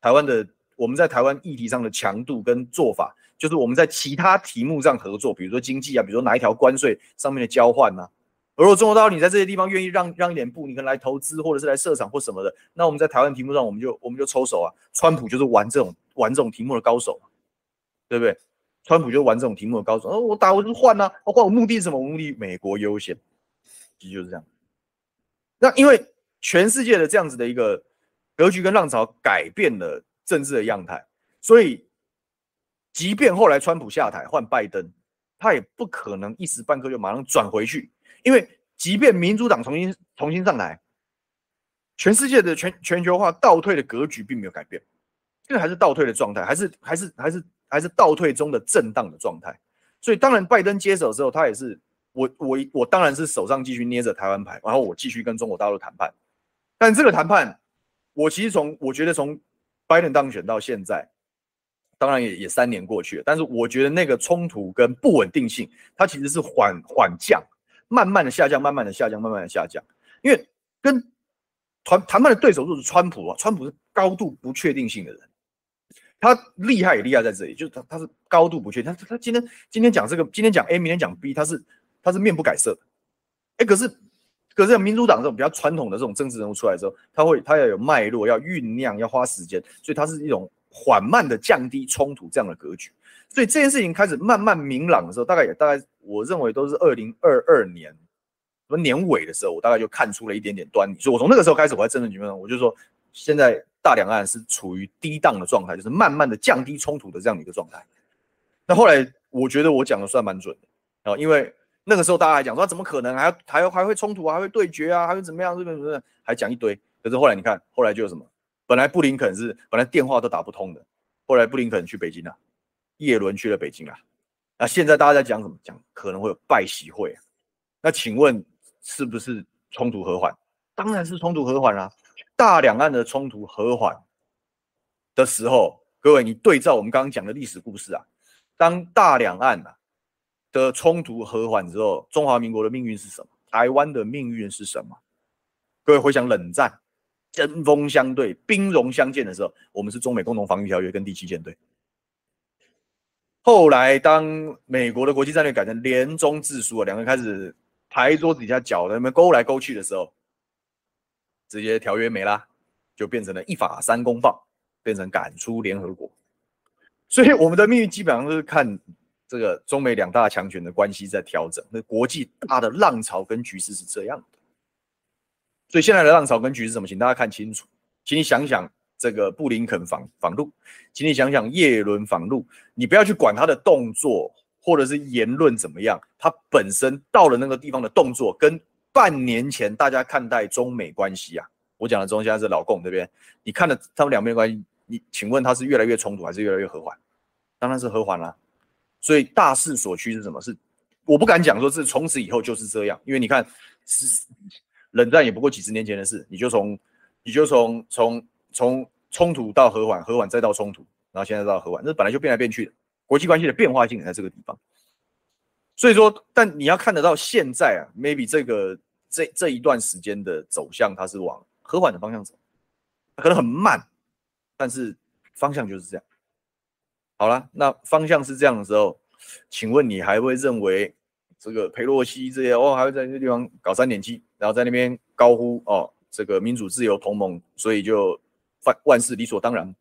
台湾的我们在台湾议题上的强度跟做法，就是我们在其他题目上合作，比如说经济啊，比如说哪一条关税上面的交换、啊。如果中国大陆你在这些地方愿意让让一点步，你可能来投资或者是来设厂或什么的，那我们在台湾题目上我们就我们就抽手啊。川普就是玩这种。玩这种题目的高手，对不对？川普就玩这种题目的高手。哦，我打我就换呐，我换我目的是什么？我目的美国优先，其实就是这样。那因为全世界的这样子的一个格局跟浪潮改变了政治的样态，所以即便后来川普下台换拜登，他也不可能一时半刻就马上转回去，因为即便民主党重新重新上台，全世界的全全球化倒退的格局并没有改变。这个还是倒退的状态，还是还是还是还是倒退中的震荡的状态。所以当然，拜登接手之后，他也是我我我当然是手上继续捏着台湾牌，然后我继续跟中国大陆谈判。但这个谈判，我其实从我觉得从拜登当选到现在，当然也也三年过去了，但是我觉得那个冲突跟不稳定性，它其实是缓缓降，慢慢的下降，慢慢的下降，慢慢的下降。因为跟谈谈判的对手就是川普啊，川普是高度不确定性的人。他厉害也厉害在这里，就是他他是高度不确定，他他今天今天讲这个，今天讲 A，明天讲 B，他是他是面不改色的，哎，可是可是民主党这种比较传统的这种政治人物出来之后，他会他要有脉络，要酝酿，要花时间，所以他是一种缓慢的降低冲突这样的格局，所以这件事情开始慢慢明朗的时候，大概也大概我认为都是二零二二年什么年尾的时候，我大概就看出了一点点端倪，所以我从那个时候开始，我在政治局面上，我就说现在。大两岸是处于低档的状态，就是慢慢的降低冲突的这样的一个状态。那后来我觉得我讲的算蛮准的啊，因为那个时候大家还讲说怎么可能还还还会冲突啊，还会对决啊，还会怎么样？这边什么还讲一堆。可是后来你看，后来就有什么？本来布林肯是本来电话都打不通的，后来布林肯去北京了，叶伦去了北京了。那现在大家在讲什么？讲可能会有拜习会。那请问是不是冲突和缓？当然是冲突和缓啦。大两岸的冲突和缓的时候，各位，你对照我们刚刚讲的历史故事啊，当大两岸的冲突和缓之后，中华民国的命运是什么？台湾的命运是什么？各位回想冷战，针锋相对、兵戎相见的时候，我们是中美共同防御条约跟第七舰队。后来当美国的国际战略改成联中制苏啊，两个人开始牌桌子底下脚那边勾来勾去的时候，直接条约没啦，就变成了一法三公报，变成赶出联合国。所以我们的命运基本上都是看这个中美两大强权的关系在调整。那国际大的浪潮跟局势是这样的。所以现在的浪潮跟局势是什么？请大家看清楚，请你想想这个布林肯访访陆，请你想想叶伦访陆，你不要去管他的动作或者是言论怎么样，他本身到了那个地方的动作，跟半年前大家看待中美关系啊，我讲的中现在是老共这边，你看了他们两边关系。你请问他是越来越冲突还是越来越和缓？当然是和缓啦。所以大势所趋是什么？是我不敢讲说是从此以后就是这样，因为你看，是冷战也不过几十年前的事。你就从你就从从从冲突到和缓，和缓再到冲突，然后现在到和缓，那本来就变来变去的。国际关系的变化性也在这个地方。所以说，但你要看得到现在啊，maybe 这个这这一段时间的走向，它是往和缓的方向走，可能很慢。但是方向就是这样。好了，那方向是这样的时候，请问你还会认为这个裴洛西这些哦，还会在这地方搞三点七，然后在那边高呼哦，这个民主自由同盟，所以就万万事理所当然？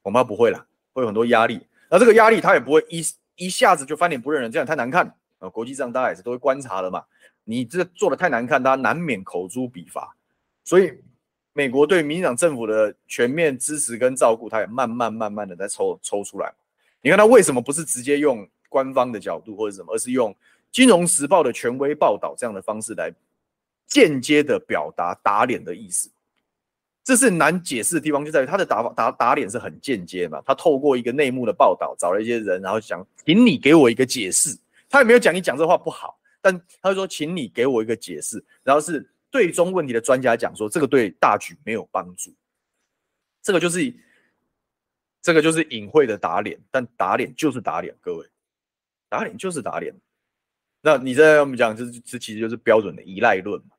恐怕不会了，会有很多压力。那这个压力他也不会一一下子就翻脸不认人，这样太难看国际上大家也是都会观察的嘛，你这做的太难看，大家难免口诛笔伐，所以。美国对民进党政府的全面支持跟照顾，他也慢慢慢慢的在抽抽出来。你看他为什么不是直接用官方的角度或者什么，而是用《金融时报》的权威报道这样的方式来间接的表达打脸的意思？这是难解释的地方，就在于他的打打打脸是很间接嘛。他透过一个内幕的报道，找了一些人，然后想，请你给我一个解释。他也没有讲你讲这话不好，但他就说，请你给我一个解释，然后是。对中问题的专家讲说，这个对大局没有帮助，这个就是这个就是隐晦的打脸，但打脸就是打脸，各位，打脸就是打脸。那你在我们讲，这这其实就是标准的依赖论嘛。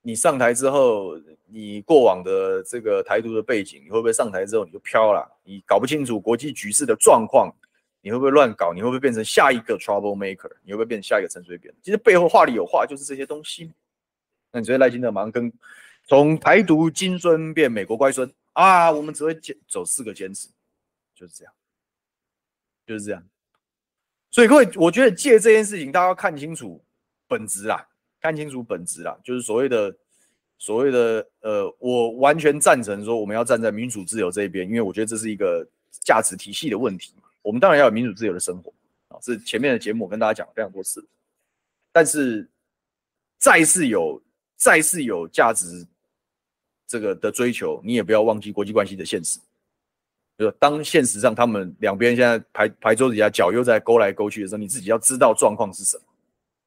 你上台之后，你过往的这个台独的背景，你会不会上台之后你就飘了？你搞不清楚国际局势的状况，你会不会乱搞？你会不会变成下一个 trouble maker？你会不会变成下一个陈水扁？其实背后话里有话，就是这些东西。那你觉得赖清德忙跟从台独金孙变美国乖孙啊？我们只会坚走四个坚持，就是这样，就是这样。所以各位，我觉得借这件事情，大家要看清楚本质啦，看清楚本质啦，就是所谓的所谓的呃，我完全赞成说我们要站在民主自由这一边，因为我觉得这是一个价值体系的问题。我们当然要有民主自由的生活啊，是前面的节目我跟大家讲了非常多次，但是再是有。再是有价值这个的追求，你也不要忘记国际关系的现实。就当现实上他们两边现在牌牌桌底下脚又在勾来勾去的时候，你自己要知道状况是什么。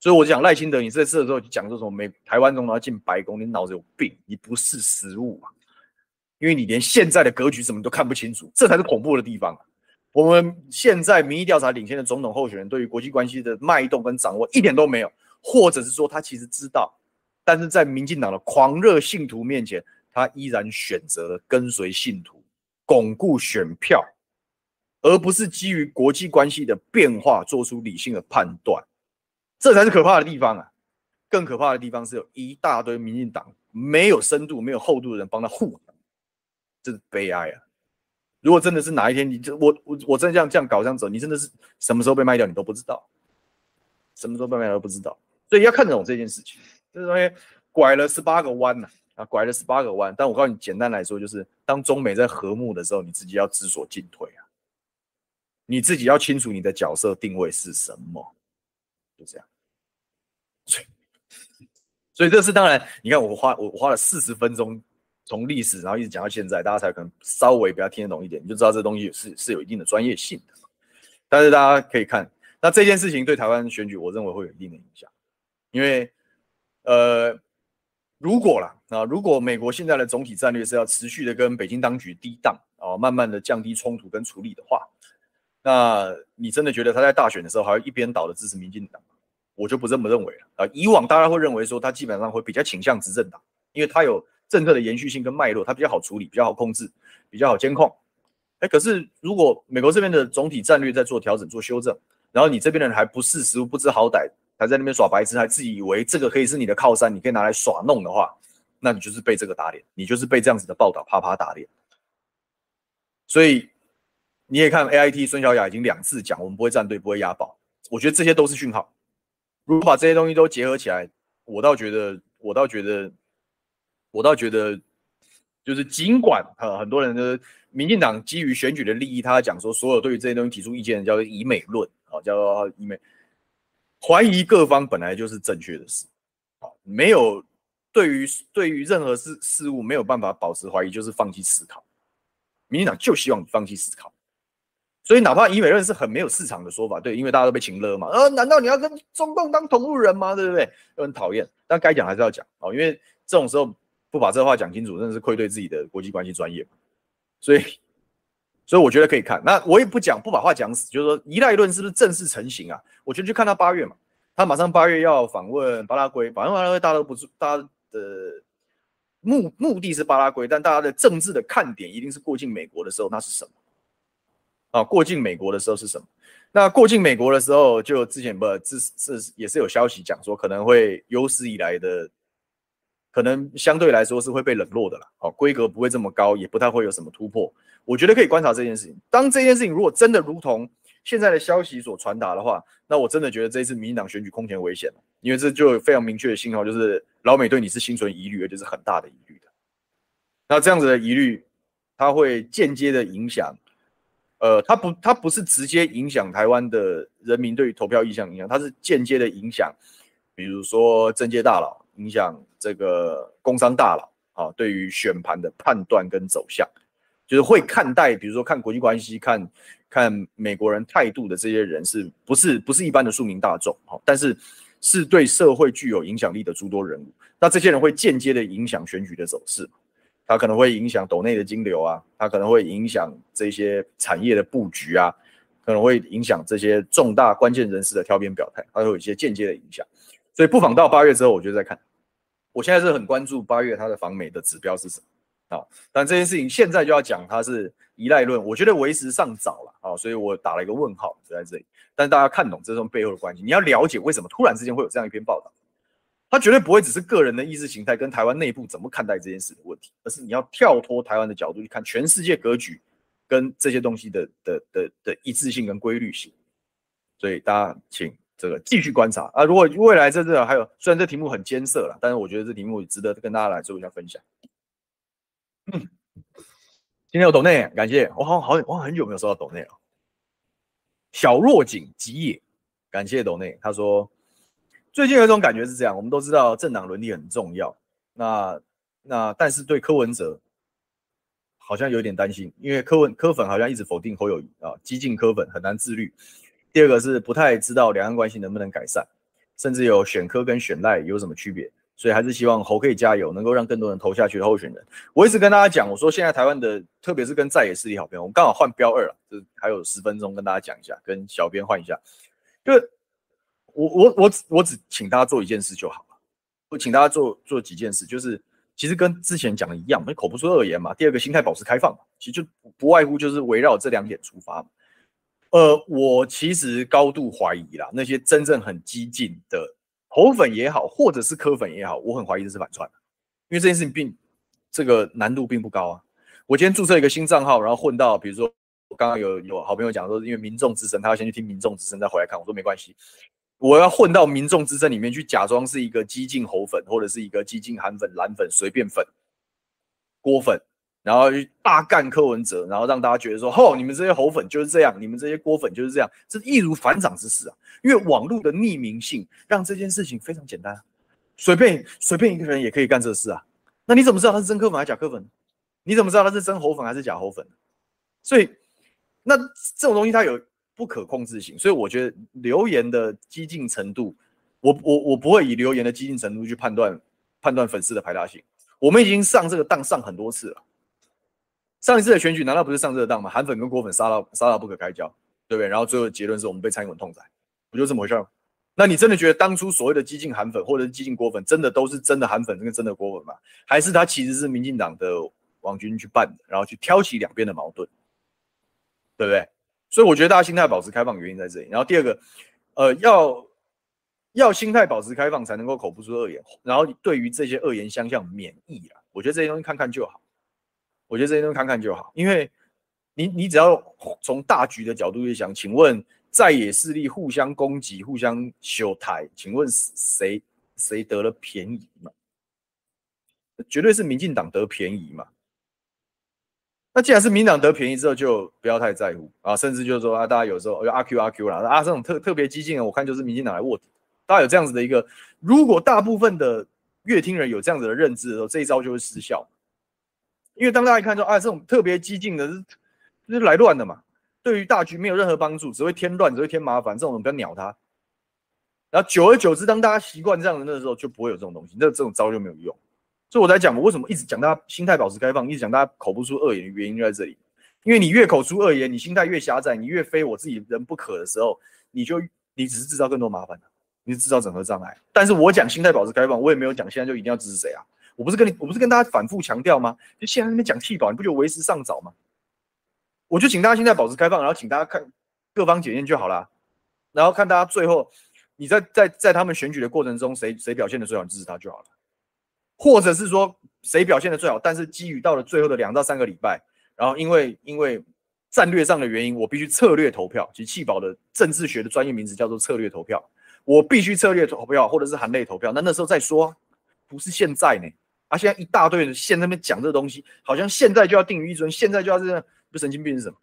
所以我讲赖清德，你这次的时候讲说什么美台湾总统要进白宫，你脑子有病，你不识时务啊！因为你连现在的格局什么都看不清楚，这才是恐怖的地方。我们现在民意调查领先的总统候选人，对于国际关系的脉动跟掌握一点都没有，或者是说他其实知道。但是在民进党的狂热信徒面前，他依然选择了跟随信徒，巩固选票，而不是基于国际关系的变化做出理性的判断，这才是可怕的地方啊！更可怕的地方是有一大堆民进党没有深度、没有厚度的人帮他护，这是悲哀啊！如果真的是哪一天你就我我我真的这样这样搞这样走，你真的是什么时候被卖掉你都不知道，什么时候被卖掉都不知道，所以要看懂这件事情。这东西拐了十八个弯呐，啊，拐了十八个弯。但我告诉你，简单来说，就是当中美在和睦的时候，你自己要知所进退啊，你自己要清楚你的角色定位是什么，就这样。所以，所以这是当然。你看，我花我花了四十分钟，从历史然后一直讲到现在，大家才可能稍微比较听得懂一点，你就知道这东西是是有一定的专业性的。但是大家可以看，那这件事情对台湾选举，我认为会有一定的影响，因为。呃，如果啦，啊，如果美国现在的总体战略是要持续的跟北京当局低档啊，慢慢的降低冲突跟处理的话，那你真的觉得他在大选的时候还要一边倒的支持民进党？我就不这么认为了啊。以往大家会认为说他基本上会比较倾向执政党，因为他有政策的延续性跟脉络，它比较好处理，比较好控制，比较好监控。哎，可是如果美国这边的总体战略在做调整、做修正，然后你这边的人还不识时务、不知好歹，还在那边耍白痴，还自以为这个可以是你的靠山，你可以拿来耍弄的话，那你就是被这个打脸，你就是被这样子的报道啪啪打脸。所以你也看 AIT 孙小雅已经两次讲，我们不会站队，不会押宝。我觉得这些都是讯号。如果把这些东西都结合起来，我倒觉得，我倒觉得，我倒觉得，就是尽管呃很多人的民进党基于选举的利益，他讲说所有对于这些东西提出意见的叫做以美论，啊叫做以美，怀疑各方本来就是正确的事，没有对于对于任何事事物没有办法保持怀疑，就是放弃思考。民进党就希望你放弃思考。所以，哪怕以美论是很没有市场的说法，对，因为大家都被情勒嘛。呃，难道你要跟中共当同路人吗？对不对？都很讨厌，但该讲还是要讲哦，因为这种时候不把这话讲清楚，真的是愧对自己的国际关系专业。所以，所以我觉得可以看。那我也不讲，不把话讲死，就是说依赖论是不是正式成型啊？我觉得就看他八月嘛，他马上八月要访问巴拉圭，反正巴拉圭大家都不是，大家的目目的是巴拉圭，但大家的政治的看点一定是过境美国的时候，那是什么？啊，过境美国的时候是什么？那过境美国的时候，就之前不，这是也是有消息讲说，可能会有史以来的，可能相对来说是会被冷落的啦。好，规格不会这么高，也不太会有什么突破。我觉得可以观察这件事情。当这件事情如果真的如同现在的消息所传达的话，那我真的觉得这一次民进党选举空前危险了，因为这就非常明确的信号，就是老美对你是心存疑虑，而且是很大的疑虑的。那这样子的疑虑，它会间接的影响。呃，它不，它不是直接影响台湾的人民对于投票意向影响，它是间接的影响，比如说政界大佬，影响这个工商大佬啊，对于选盘的判断跟走向，就是会看待，比如说看国际关系，看看美国人态度的这些人，是不是不是一般的庶民大众？哈，但是是对社会具有影响力的诸多人物，那这些人会间接的影响选举的走势。它可能会影响斗内的金流啊，它可能会影响这些产业的布局啊，可能会影响这些重大关键人士的挑边表态，它会有一些间接的影响。所以不妨到八月之后，我就再看。我现在是很关注八月它的访美的指标是什么啊？但这件事情现在就要讲它是依赖论，我觉得为时尚早了啊，所以我打了一个问号就在这里。但大家看懂这种背后的关系，你要了解为什么突然之间会有这样一篇报道。它绝对不会只是个人的意识形态跟台湾内部怎么看待这件事的问题，而是你要跳脱台湾的角度去看全世界格局跟这些东西的的的的一致性跟规律性。所以大家请这个继续观察啊！如果未来在这还有，虽然这题目很艰涩了，但是我觉得这题目值得跟大家来做一下分享。嗯，今天有抖内，感谢我好好我很久没有收到抖内了。小若景吉野，感谢抖内，他说。最近有一种感觉是这样，我们都知道政党伦理很重要，那那但是对柯文哲好像有点担心，因为柯文柯粉好像一直否定侯友宜啊，激进柯粉很难自律。第二个是不太知道两岸关系能不能改善，甚至有选科跟选赖有什么区别，所以还是希望侯可以加油，能够让更多人投下去的候选人。我一直跟大家讲，我说现在台湾的，特别是跟在野势力好朋友，我们刚好换标二了，就是还有十分钟跟大家讲一下，跟小编换一下，就。我我我只我只请大家做一件事就好了，我请大家做做几件事，就是其实跟之前讲的一样，我们口不出恶言嘛。第二个，心态保持开放嘛，其实就不外乎就是围绕这两点出发。呃，我其实高度怀疑啦，那些真正很激进的猴粉也好，或者是柯粉也好，我很怀疑这是反串，因为这件事情并这个难度并不高啊。我今天注册一个新账号，然后混到，比如说我刚刚有有好朋友讲说，因为民众之声，他要先去听民众之声再回来看，我说没关系。我要混到民众之声里面去，假装是一个激进猴粉，或者是一个激进韩粉、蓝粉、随便粉、锅粉，然后大干柯文哲，然后让大家觉得说：“吼，你们这些猴粉就是这样，你们这些锅粉就是这样。”这易如反掌之事啊！因为网络的匿名性让这件事情非常简单，随便随便一个人也可以干这事啊。那你怎么知道他是真柯粉还是假柯粉？你怎么知道他是真猴粉还是假猴粉？所以，那这种东西它有。不可控制性，所以我觉得留言的激进程度，我我我不会以留言的激进程度去判断判断粉丝的排他性。我们已经上这个当上很多次了，上一次的选举难道不是上这个当吗？韩粉跟郭粉杀到杀到不可开交，对不对？然后最后的结论是我们被蔡英文痛宰，不就这么回事吗？那你真的觉得当初所谓的激进韩粉或者是激进郭粉，真的都是真的韩粉跟真的郭粉吗？还是他其实是民进党的网军去办的，然后去挑起两边的矛盾？对不对？所以我觉得大家心态保持开放，原因在这里。然后第二个，呃，要要心态保持开放，才能够口不出恶言。然后对于这些恶言相向免疫啊，我觉得这些东西看看就好。我觉得这些东西看看就好，因为你你只要从大局的角度去想，请问在野势力互相攻击、互相修台，请问谁谁得了便宜嘛？绝对是民进党得便宜嘛。那既然是民进党得便宜之后，就不要太在乎啊，甚至就是说啊，大家有时候阿 Q 阿 Q 啦，啊这种特特别激进的，我看就是民进党来卧底。大家有这样子的一个，如果大部分的乐听人有这样子的认知的时候，这一招就会失效。因为当大家一看说啊，这种特别激进的，是就是来乱的嘛，对于大局没有任何帮助，只会添乱，只会添麻烦，这种人不要鸟他。然后久而久之，当大家习惯这样的那时候，就不会有这种东西，那这种招就没有用。所以我在讲，我为什么一直讲大家心态保持开放，一直讲大家口不出恶言原因就在这里。因为你越口出恶言，你心态越狭窄，你越非我自己人不可的时候，你就你只是制造更多麻烦，你是制造整合障碍。但是我讲心态保持开放，我也没有讲现在就一定要支持谁啊。我不是跟你，我不是跟大家反复强调吗？就现在那边讲弃保，你不觉得为时尚早吗？我就请大家现在保持开放，然后请大家看各方检验就好了，然后看大家最后你在在在他们选举的过程中，谁谁表现的最好，你支持他就好了。或者是说谁表现的最好，但是基于到了最后的两到三个礼拜，然后因为因为战略上的原因，我必须策略投票。其实弃保的政治学的专业名词叫做策略投票，我必须策略投票，或者是含泪投票。那那时候再说，不是现在呢。啊！现在一大堆人现在那边讲这个东西，好像现在就要定于一尊，现在就要这样，不神经病是什么？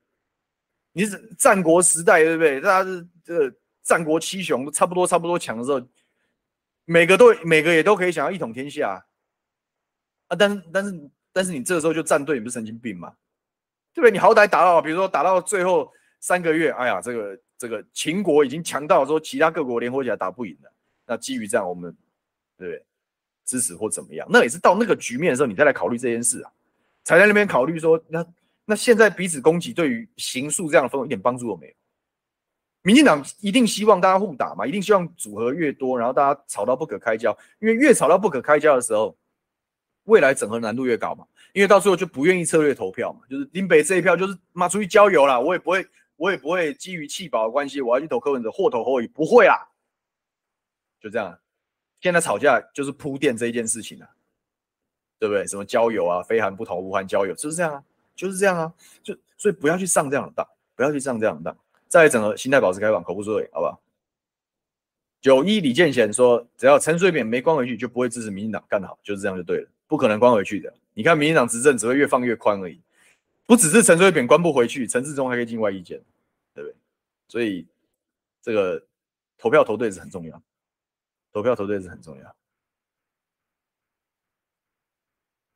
你是战国时代对不对？大家是这个战国七雄都差不多差不多强的时候，每个都每个也都可以想要一统天下啊！但是但是但是你这个时候就站队，你不是神经病吗？对不对？你好歹打到，比如说打到最后三个月，哎呀，这个这个秦国已经强到说其他各国联合起来打不赢了，那基于这样，我们对不对？支持或怎么样，那也是到那个局面的时候，你再来考虑这件事啊，才在那边考虑说，那那现在彼此攻击，对于刑诉这样的风一点帮助都没有。民进党一定希望大家互打嘛，一定希望组合越多，然后大家吵到不可开交，因为越吵到不可开交的时候，未来整合难度越高嘛，因为到最后就不愿意策略投票嘛，就是林北这一票就是妈出去郊游啦，我也不会，我也不会基于弃保的关系，我要去投柯文哲或投侯友，不会啦，就这样。现在吵架就是铺垫这一件事情啊，对不对？什么交友啊，非韩不投，无韩交友，就是这样啊，就是这样啊，就所以不要去上这样的当，不要去上这样的当。再整个心态保持开放，口不出恶言，好不好？九一李建贤说，只要陈水扁没关回去，就不会支持民进党干好，就是这样就对了，不可能关回去的。你看民进党执政只会越放越宽而已，不只是陈水扁关不回去，陈志忠还可以境外意见，对不对？所以这个投票投对是很重要。投票投对是很重要。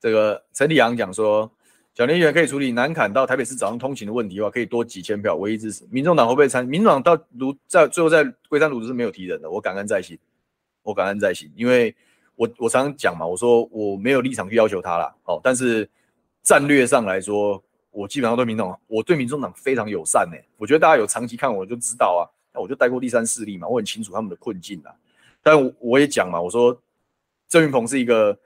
这个陈立阳讲说，小林议员可以处理南坎到台北市早上通勤的问题的话，可以多几千票，唯一支持。民众党会不会参？民众党到芦在最后在龟山芦是没有提人的，我感恩在心，我感恩在心，因为我我常常讲嘛，我说我没有立场去要求他啦。哦，但是战略上来说，我基本上对民众，我对民众党非常友善呢。我觉得大家有长期看我就知道啊，那我就带过第三势力嘛，我很清楚他们的困境啊。但我也讲嘛，我说郑云鹏是一个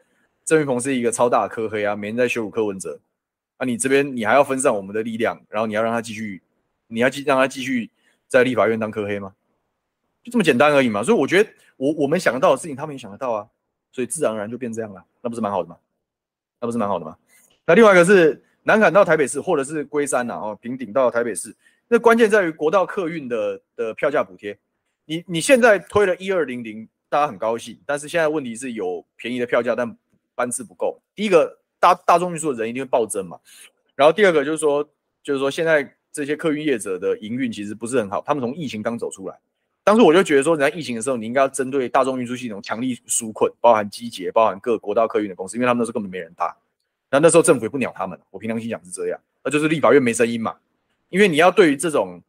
郑云鹏是一个超大的科黑啊，每天在羞辱柯文哲啊，你这边你还要分散我们的力量，然后你要让他继续，你要继让他继续在立法院当科黑吗？就这么简单而已嘛。所以我觉得我我们想得到的事情，他们也想得到啊，所以自然而然就变这样了，那不是蛮好的吗？那不是蛮好的吗？那另外一个是南港到台北市，或者是龟山呐，哦，平顶到台北市，那关键在于国道客运的的票价补贴。你你现在推了一二零零，大家很高兴，但是现在问题是有便宜的票价，但班次不够。第一个大大众运输的人一定会暴增嘛，然后第二个就是说，就是说现在这些客运业者的营运其实不是很好，他们从疫情刚走出来，当时我就觉得说，你在疫情的时候，你应该要针对大众运输系统强力纾困，包含机捷，包含各国道客运的公司，因为他们那时候根本没人搭，那那时候政府也不鸟他们，我平常心讲是这样，那就是立法院没声音嘛，因为你要对于这种。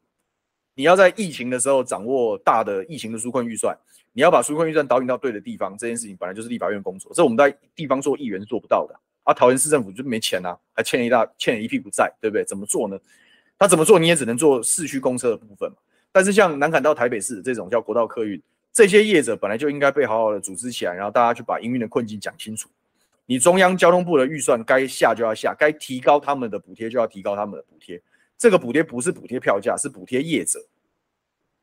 你要在疫情的时候掌握大的疫情的纾困预算，你要把纾困预算导引到对的地方，这件事情本来就是立法院工作，这我们在地方做议员是做不到的啊。桃园市政府就没钱啊，还欠了一大欠了一屁股债，对不对？怎么做呢？他怎么做你也只能做市区公车的部分嘛。但是像南崁到台北市这种叫国道客运，这些业者本来就应该被好好的组织起来，然后大家去把营运的困境讲清楚。你中央交通部的预算该下就要下，该提高他们的补贴就要提高他们的补贴。这个补贴不是补贴票价，是补贴业者。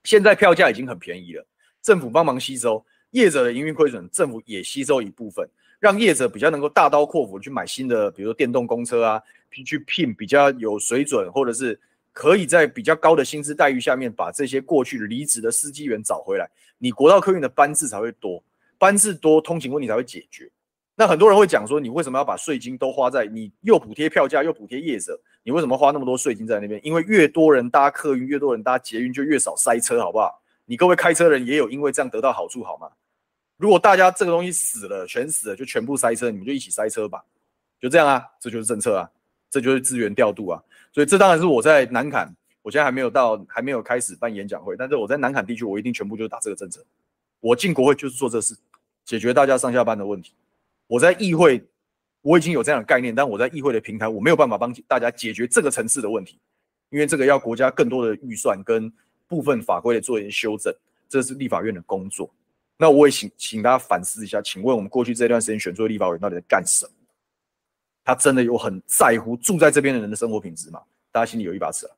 现在票价已经很便宜了，政府帮忙吸收业者的营运亏损，政府也吸收一部分，让业者比较能够大刀阔斧去买新的，比如说电动公车啊，去聘比较有水准，或者是可以在比较高的薪资待遇下面把这些过去离职的司机员找回来，你国道客运的班次才会多，班次多，通勤问题才会解决。那很多人会讲说，你为什么要把税金都花在你又补贴票价又补贴业者？你为什么花那么多税金在那边？因为越多人搭客运，越多人搭捷运，就越少塞车，好不好？你各位开车人也有因为这样得到好处，好吗？如果大家这个东西死了，全死了，就全部塞车，你们就一起塞车吧，就这样啊，这就是政策啊，这就是资源调度啊。所以这当然是我在南坎，我现在还没有到，还没有开始办演讲会，但是我在南坎地区，我一定全部就是打这个政策。我进国会就是做这事，解决大家上下班的问题。我在议会，我已经有这样的概念，但我在议会的平台，我没有办法帮大家解决这个层次的问题，因为这个要国家更多的预算跟部分法规的做一些修正，这是立法院的工作。那我也请请大家反思一下，请问我们过去这段时间选出的立法委员到底在干什么？他真的有很在乎住在这边的人的生活品质吗？大家心里有一把尺了。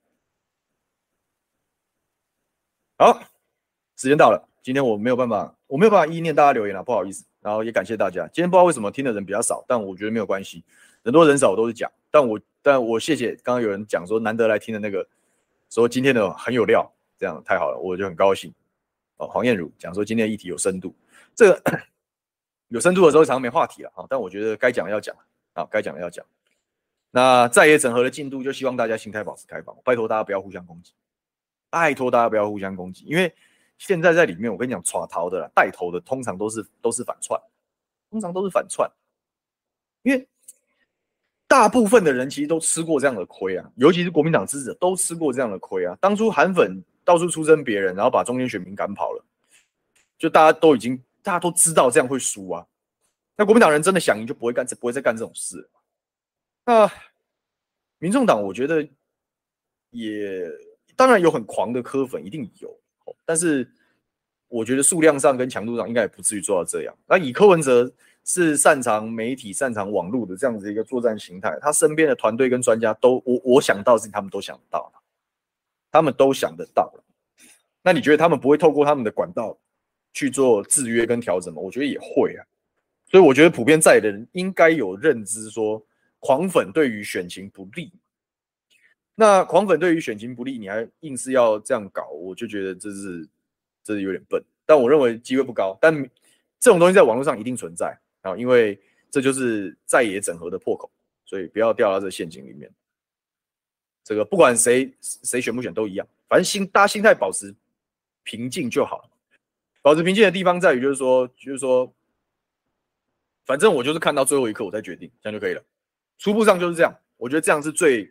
好，时间到了，今天我没有办法，我没有办法一一念大家留言了，不好意思。然后也感谢大家。今天不知道为什么听的人比较少，但我觉得没有关系，人多人少我都是讲。但我但我谢谢刚刚有人讲说难得来听的那个，说今天的很有料，这样太好了，我就很高兴。哦，黄燕如讲说今天的议题有深度，这个 [COUGHS] 有深度的时候常常没话题了啊。但我觉得该讲的要讲啊，该讲的要讲。那在也整合的进度，就希望大家心态保持开放，拜托大家不要互相攻击，拜托大家不要互相攻击，因为。现在在里面，我跟你讲，耍逃的啦，带头的通常都是都是反串，通常都是反串，因为大部分的人其实都吃过这样的亏啊，尤其是国民党支持者都吃过这样的亏啊。当初韩粉到处出征别人，然后把中间选民赶跑了，就大家都已经大家都知道这样会输啊。那国民党人真的想赢，就不会干，不会再干这种事。那民众党，我觉得也当然有很狂的科粉，一定有。但是我觉得数量上跟强度上应该也不至于做到这样。那以柯文哲是擅长媒体、擅长网络的这样子一个作战形态，他身边的团队跟专家都，我我想到的是他们都想到了，他们都想得到。那你觉得他们不会透过他们的管道去做制约跟调整吗？我觉得也会啊。所以我觉得普遍在的人应该有认知，说狂粉对于选情不利。那狂粉对于选情不利，你还硬是要这样搞，我就觉得这是这是有点笨。但我认为机会不高，但这种东西在网络上一定存在啊，因为这就是在野整合的破口，所以不要掉到这陷阱里面。这个不管谁谁选不选都一样，反正心大家心态保持平静就好。保持平静的地方在于，就是说，就是说，反正我就是看到最后一刻我再决定，这样就可以了。初步上就是这样，我觉得这样是最。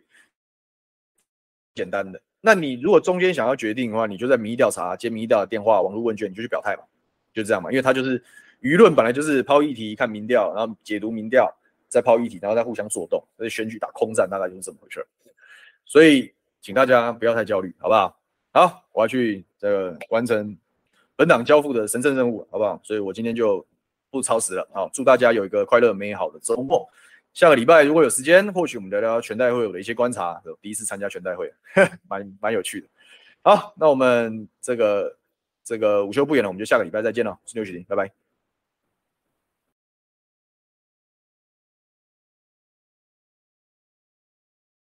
简单的，那你如果中间想要决定的话，你就在民意调查接民意调的电话、网络问卷，你就去表态嘛，就这样嘛。因为他就是舆论本来就是抛议题、看民调，然后解读民调，再抛议题，然后再互相作动，所以选举打空战大概就是这么回事。所以请大家不要太焦虑，好不好？好，我要去这个完成本党交付的神圣任务，好不好？所以我今天就不超时了。好，祝大家有一个快乐美好的周末。下个礼拜如果有时间，或许我们聊聊全代会有的一些观察。第一次参加全代会，[LAUGHS] 蛮蛮有趣的。好，那我们这个这个午休不远了，我们就下个礼拜再见了。我是刘雪婷，拜拜。